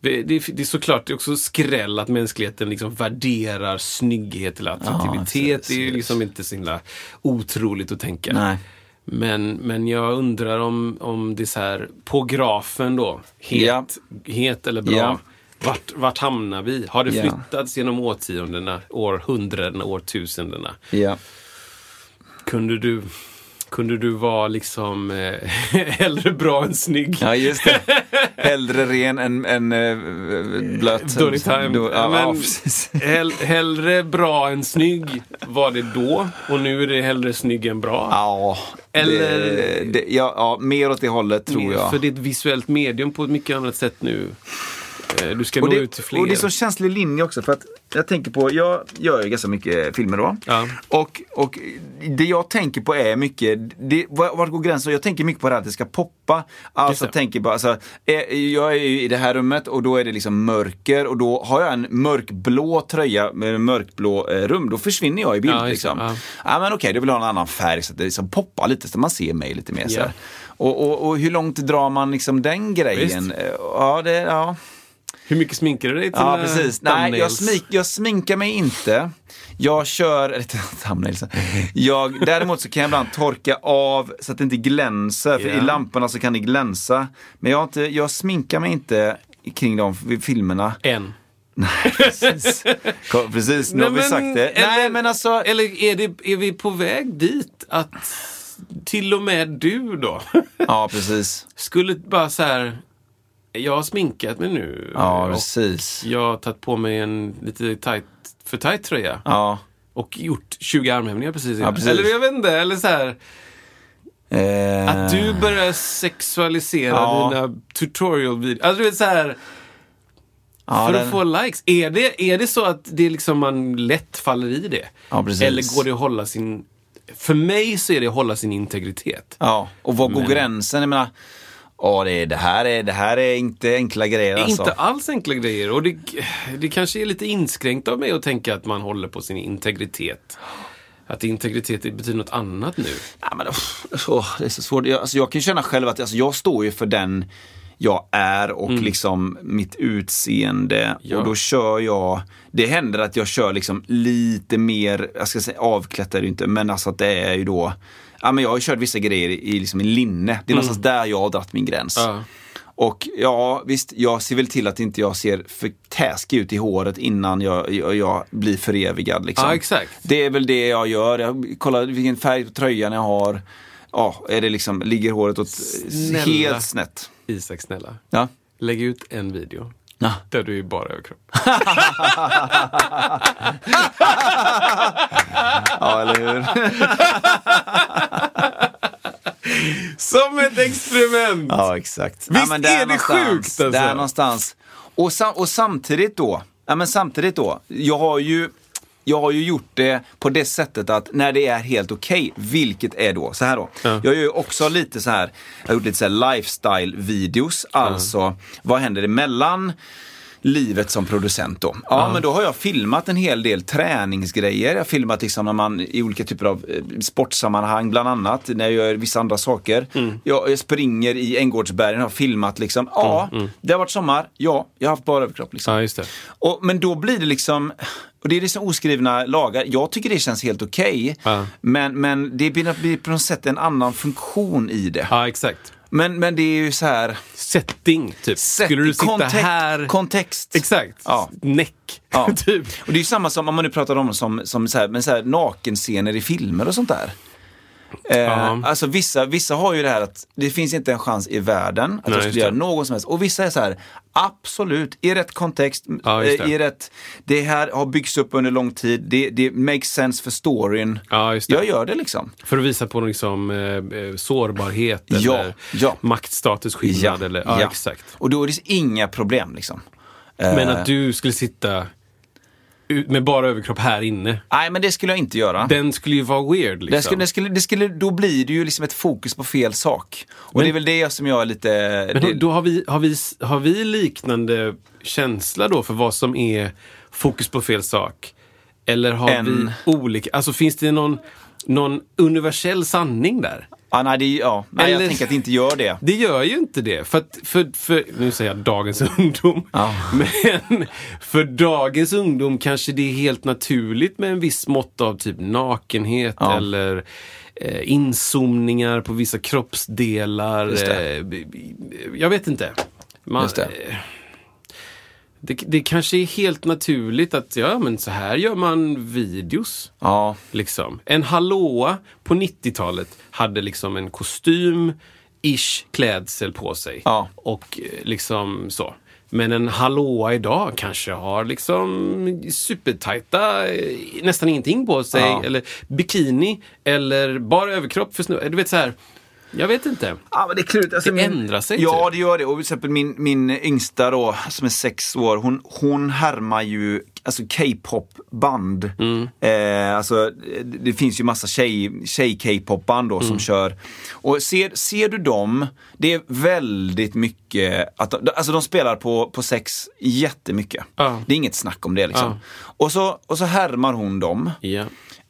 det, det, det är såklart det är också skräll att mänskligheten liksom värderar snygghet eller attraktivitet.
så-
det är ju liksom inte så himla otroligt att tänka.
Nej.
Men, men jag undrar om, om det är så här, på grafen då, het,
Ja.
het eller bra.
Ja.
Vart, vart hamnar vi? Har det
Ja.
flyttats genom årtiondena, århundradena, årtusendena?
Ja.
Kunde du, kunde du vara liksom eh, hellre bra än snygg?
ja, just det. Hellre ren än, än äh, blöt.
Dålig time.
Då, ja,
Men
ja,
hell, hellre bra än snygg var det då och nu är det hellre snygg än bra.
Ja,
Eller-
det, det, ja, ja, mer åt det hållet tror jag.
För det är ett visuellt medium på ett mycket annat sätt nu. Eh, Du ska
och,
nå
det,
ut till fler.
och det är så känslig linje också för att jag tänker på, jag gör ju ganska mycket filmer då.
Ja.
Och, och det jag tänker på är mycket, det, var- vart går gränsen? Jag tänker mycket på det här att det ska poppa. Alltså jag tänker bara, alltså, eh, jag är i det här rummet och då är det liksom mörker och då har jag en mörkblå tröja med en mörkblå eh, rum. Då försvinner jag i bild.
Ja,
liksom.
Ja.
ja. men okej, då vill jag ha en annan färg så att det liksom poppar lite så man ser mig lite mer. Så här. Och, och, och hur långt drar man liksom den grejen?
Visst.
Ja, det, ja.
Hur mycket sminkar du dig till
Ja,
eh,
precis. Nej, jag, smink, jag sminkar mig inte. Jag kör, eller thumbnails. Jag, däremot så kan jag ibland torka av så att det inte glänser. För
Ja.
i lamporna så kan det glänsa. Men jag, inte, jag sminkar mig inte kring de filmerna.
En.
Precis, Kom, precis nu har vi sagt det. Nej, men alltså.
Eller är, det, är vi på väg dit att till och med du då
Ja, precis.
skulle bara så här. Jag har sminkat mig nu.
Ja, precis.
Jag har tagit på mig en lite tight, för tight tröja.
Ja.
Och gjort 20 armhävningar precis innan.
precis.
Eller jag vet inte, eller så här.
Eh,
Att du börjar sexualisera
Ja.
dina tutorial-videos. Alltså du vet så här.
ja,
för
den-
att få likes. Är det, är det så att det liksom man lätt faller i det?
Ja.
Eller går det att hålla sin... För mig så är det att hålla sin integritet.
Ja, och var går
Men-
gränsen? Jag menar, ja, det, det, här är, det här är inte enkla grejer alltså.
Inte alls enkla grejer. Och det, det kanske är lite inskränkt av mig att tänka att man håller på sin integritet. Att integritet betyder något annat nu.
Ja, men, åh, det är så svårt. Jag, alltså, jag kan känna själv att alltså, jag står ju för den jag är och liksom mitt utseende.
Mm. Ja.
Och då kör jag, det händer att jag kör liksom lite mer, jag ska säga avklätt är det inte, men alltså att det är ju då, ja men jag har kört vissa grejer i, liksom i linne. Det är någonstans där jag har dragit min gräns.
Mm. Ja.
Och ja, visst, jag ser väl till att inte jag ser för taskig ut i håret innan jag, jag, jag blir förevigad. Liksom.
Exakt.
Det är väl det jag gör. Jag kollar vilken färg på tröjan jag har. Ja, är det liksom, ligger håret åt
Snälla.
helt snett?
Isak, snälla.
Ja.
Lägg ut en video.
Ja.
Där du är bara överkropp.
ja, eller hur?
Som ett experiment!
Ja, exakt.
Visst
ja, men
är det sjukt, alltså?
Där någonstans. Och, sam och samtidigt då, ja men samtidigt då, jag har ju jag har ju gjort det på det sättet att när det är helt okej, vilket är då så här då.
Ja.
Jag gör ju också lite så här, jag har gjort lite så här lifestyle-videos. Alltså, vad händer emellan livet som producent då? Ja, men då har jag filmat en hel del träningsgrejer. Jag har filmat liksom när man i olika typer av eh, sportsammanhang, bland annat när jag gör vissa andra saker.
Mm.
Jag, jag springer i Änggårdsbergen, har filmat liksom. Ja, det har varit sommar. Ja, jag har haft bara överkropp liksom.
Ja, just det.
Och, men då blir det liksom, och det är liksom oskrivna lagar. Jag tycker det känns helt okej.
Ja.
Men, men det blir på något sätt en annan funktion i det.
Ja, exakt.
Men, men det är ju så här...
Setting, typ. Skulle du sitta
kontext,
här...
Kontext.
Exakt.
Ja.
Näck,
Ja.
typ.
Och det är ju samma som om man nu pratar om som, som så här, men så här, nakenscener i filmer och sånt där. Eh,
Ja.
Alltså vissa, vissa har ju det här att det finns inte en chans i världen att
Nej,
jag skulle göra någon som helst. Och vissa är så här, absolut, i rätt kontext,
Ja,
eh,
det.
i rätt, det här har byggts upp under lång tid, det, det makes sense för storyn.
Ja.
Jag gör det liksom.
För att visa på liksom, eh, eh, sårbarhet eller
ja.
maktstatusskillnad. Eller, ja, exakt.
Och då är det inga problem liksom.
Men
Eh,
att du skulle sitta med bara överkropp här inne.
Nej, men det skulle jag inte göra.
Den skulle ju vara weird. Liksom.
Det skulle, det skulle, det skulle, då blir det ju liksom ett fokus på fel sak. Och
Men-
det är väl det som jag är lite...
Men
det,
då, har, vi, har, vi, har vi liknande känsla då för vad som är fokus på fel sak? Eller har
En-
vi olika? Alltså finns det någon, någon universell sanning där?
Ja, nej, det, ja, nej,
Eller-
jag tänker att det inte gör det.
Det gör ju inte det. För, för, för nu säger jag dagens ungdom.
Ja.
Men för dagens ungdom kanske det är helt naturligt med en viss mått av typ nakenhet
Ja.
eller eh, inzoomningar på vissa kroppsdelar. Eh, jag vet inte. Man,
Just det.
Det, det kanske är helt naturligt att ja, men så här gör man videos.
Ja,
Liksom. En hallåa på 90-talet hade liksom en kostym, ish klädsel på sig.
Ja.
Och eh, liksom så. Men en hallåa idag kanske har liksom supertajta, eh, nästan ingenting på sig.
Ja.
Eller bikini. Eller bara överkropp för snubbar. Du vet så här. Jag vet inte.
Ja, men det är klurigt. Alltså,
Det
min,
ändrar sig,
Ja,
typ.
det gör det. Och till exempel min, min yngsta då, som är sex år, hon, hon härmar ju alltså K-pop-band.
Mm.
Eh, alltså, det, finns ju massa tjej, tjej-K-pop-band då
Mm.
som kör. Och ser, ser du dem, det är väldigt mycket, att, de- alltså de spelar på, på sex jättemycket.
Ja.
Det är inget snack om det liksom.
Ja.
Och, så, och så härmar hon dem.
Ja.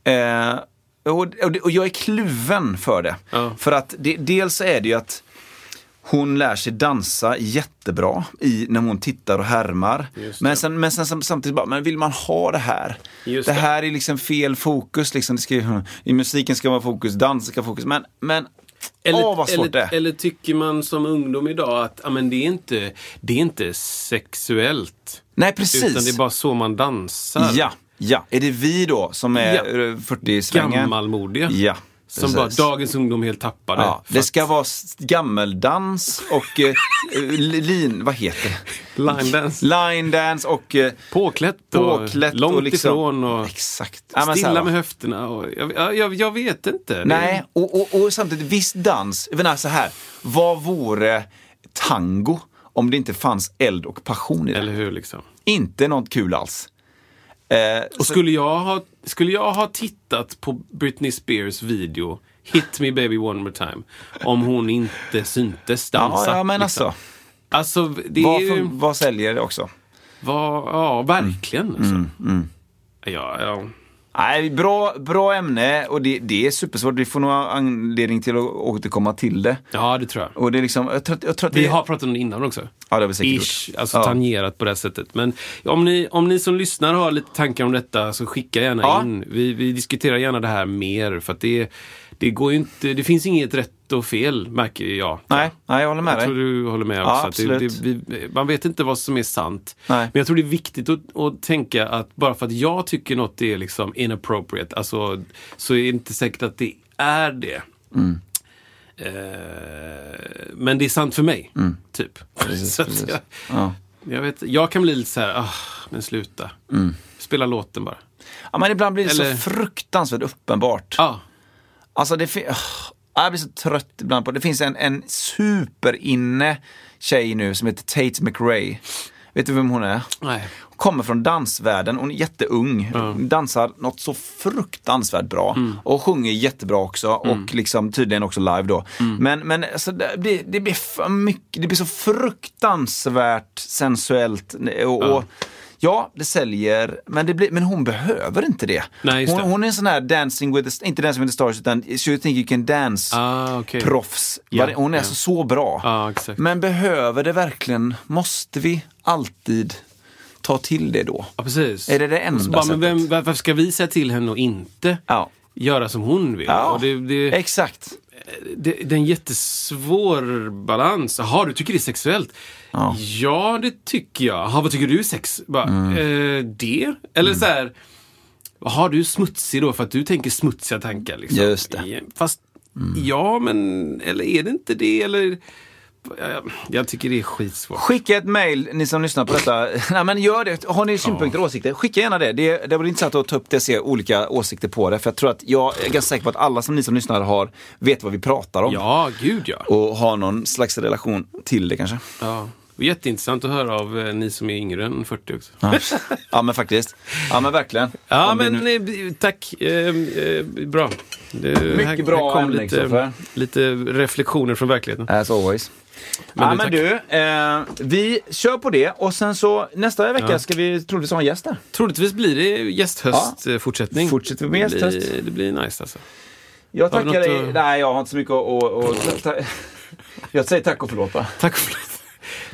Eh, och, och, och jag är kluven för det.
Ja.
För att det, dels är det ju att hon lär sig dansa jättebra i, när hon tittar och härmar. Men, sen, men sen sam- samtidigt bara, men vill man ha det här? Det
det.
här är liksom fel fokus. Liksom. Det ska, I musiken ska vara fokus, dansen ska vara fokus. Men, men
Eller,
åh vad svårt
eller,
det är.
eller tycker man som ungdom idag att ja, men det, är inte, det är inte sexuellt.
Nej, precis.
Utan det är bara så man dansar.
Ja, ja. Är det vi då som är
Ja.
eh, 40-svängen?
Gammalmodiga.
Ja.
Som
precis.
bara, dagens ungdom helt tappade.
Ja, det
att
ska vara gammeldans och eh, lin, vad heter det?
Line dance.
Line dance och eh,
Påklätt och
påklätt
långt
och liksom,
ifrån. Och
Exakt. Ja, men så här,
stilla med höfterna. Och, jag, jag- jag, jag vet inte.
Nej, och, och, och samtidigt viss dans. Jag menar så här, vad vore tango om det inte fanns eld och passion i det?
Eller hur liksom.
Inte något kul alls. Eh,
Och
så-
skulle jag, ha, skulle jag ha tittat på Britney Spears video Hit me baby one more time om hon inte syntes dansa.
ja, ja, men
liksom.
alltså.
Alltså, det
Vad,
är ju...
vad säljer det också?
Vad, ja, verkligen. Alltså. Ja, ja.
Nej, bra, bra ämne och det, det är supersvårt. Vi får nog anledning till att återkomma till det.
ja, det tror jag.
Och det är liksom, jag tror, jag tror att
Vi
det,
har pratat om det innan också.
Ja, det har vi säkert
Ish,
gjort.
alltså
Ja.
tangerat på det sättet. Men om ni, om ni som lyssnar har lite tankar om detta så skicka gärna
Ja.
in. Vi, vi diskuterar gärna det här mer för att det, det går inte, det finns inget rätt och fel märker jag.
Nej, nej, jag håller med
Jag
dig.
tror du håller med
Ja,
också. det, det, vi, man vet inte vad som är sant.
Nej.
Men jag tror det är viktigt att, att tänka att bara för att jag tycker något är liksom inappropriate, alltså, så är det inte säkert att det är det.
Mm.
Eh, men det är sant för mig, typ. så att
Mm. precis.
jag,
Ja.
jag, vet, jag kan bli lite så här, ah, men sluta. Spela låten bara.
Ja, men ibland blir det
Eller-
så fruktansvärt uppenbart.
Ja,
Alltså det Ah, jag blir så trött ibland på det. Finns en, en superinne tjej nu som heter Tate McRae. Vet du vem hon är?
Nej.
Kommer från dansvärlden, hon är jätteung. Dansar något så fruktansvärt bra. Och sjunger jättebra också och liksom tydligen också live då. Men, men alltså, det, blir, det blir för mycket, det blir så fruktansvärt sensuellt. Och, och, Ja, det säljer, men, det blir, men hon behöver inte det.
Nej,
hon,
det.
hon är en sån här dancing with the, inte dancing with the stars, utan so you think you can dance
Ah,
proffs.
Ja,
Hon är
ja.
alltså så bra.
Exakt.
Men behöver det verkligen, måste vi alltid ta till det då?
Ja, precis.
Är det det enda
bara, men
sättet?
vem, varför ska vi säga till henne och inte
Ja.
göra som hon vill?
Ja,
det, det,
exakt.
Det, det är en jättesvår balans. Jaha, du tycker det är sexuellt?
Ja.
Ja, det tycker jag. Jaha, vad tycker du är sex? Bara, eh, det? Eller så här, jaha, du är smutsig då för att du tänker smutsiga tankar. Liksom.
Just det.
Fast, ja, men, eller är det inte det? Eller, jag, jag tycker det är skitsvårt.
Skicka ett mail, ni som lyssnar på detta. Nej, men gör det. Har ni synpunkter och åsikter, skicka gärna det. Det, det vore intressant att ta upp det och se olika åsikter på det. För jag tror att jag är ganska säker på att alla som ni som lyssnar har, vet vad vi pratar om.
Ja, gud ja.
Och har någon slags relation till det kanske.
ja. Jätteintressant att höra av eh, ni som är yngre än 40 också.
Ja, ja men faktiskt. Ja men verkligen.
Ja,
Om vi
men
nu-
eh, tack. Eh, eh, bra. Det,
Mycket bra ämne,
lite,
Kristoffer.
lite reflektioner från verkligheten.
As always.
Men
ja,
tack.
men du, eh, vi kör på det och sen så nästa vecka
Ja.
ska vi troligtvis ha en gäst där.
Troligtvis blir det gästhöst
Ja.
eh, fortsättning.
Fortsätter vi med
Det blir-
gästhöst?
Det blir nice alltså.
Jag
Har
tackar dig.
att-
Nej, jag har inte så mycket att... ta- Jag säger tack och förlåt va?
Tack för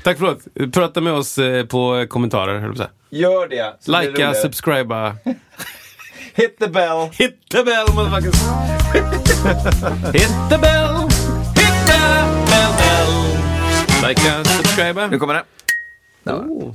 Tack för att Prata med oss eh, på kommentarer, höll jag.
Gör det. det
Likea,
roligare.
subscriba.
Hit the bell.
Hit the bell motherfuckers! Hit the bell! Hit the bell bell! Likea, subscriba.
Nu kommer det.
Oh.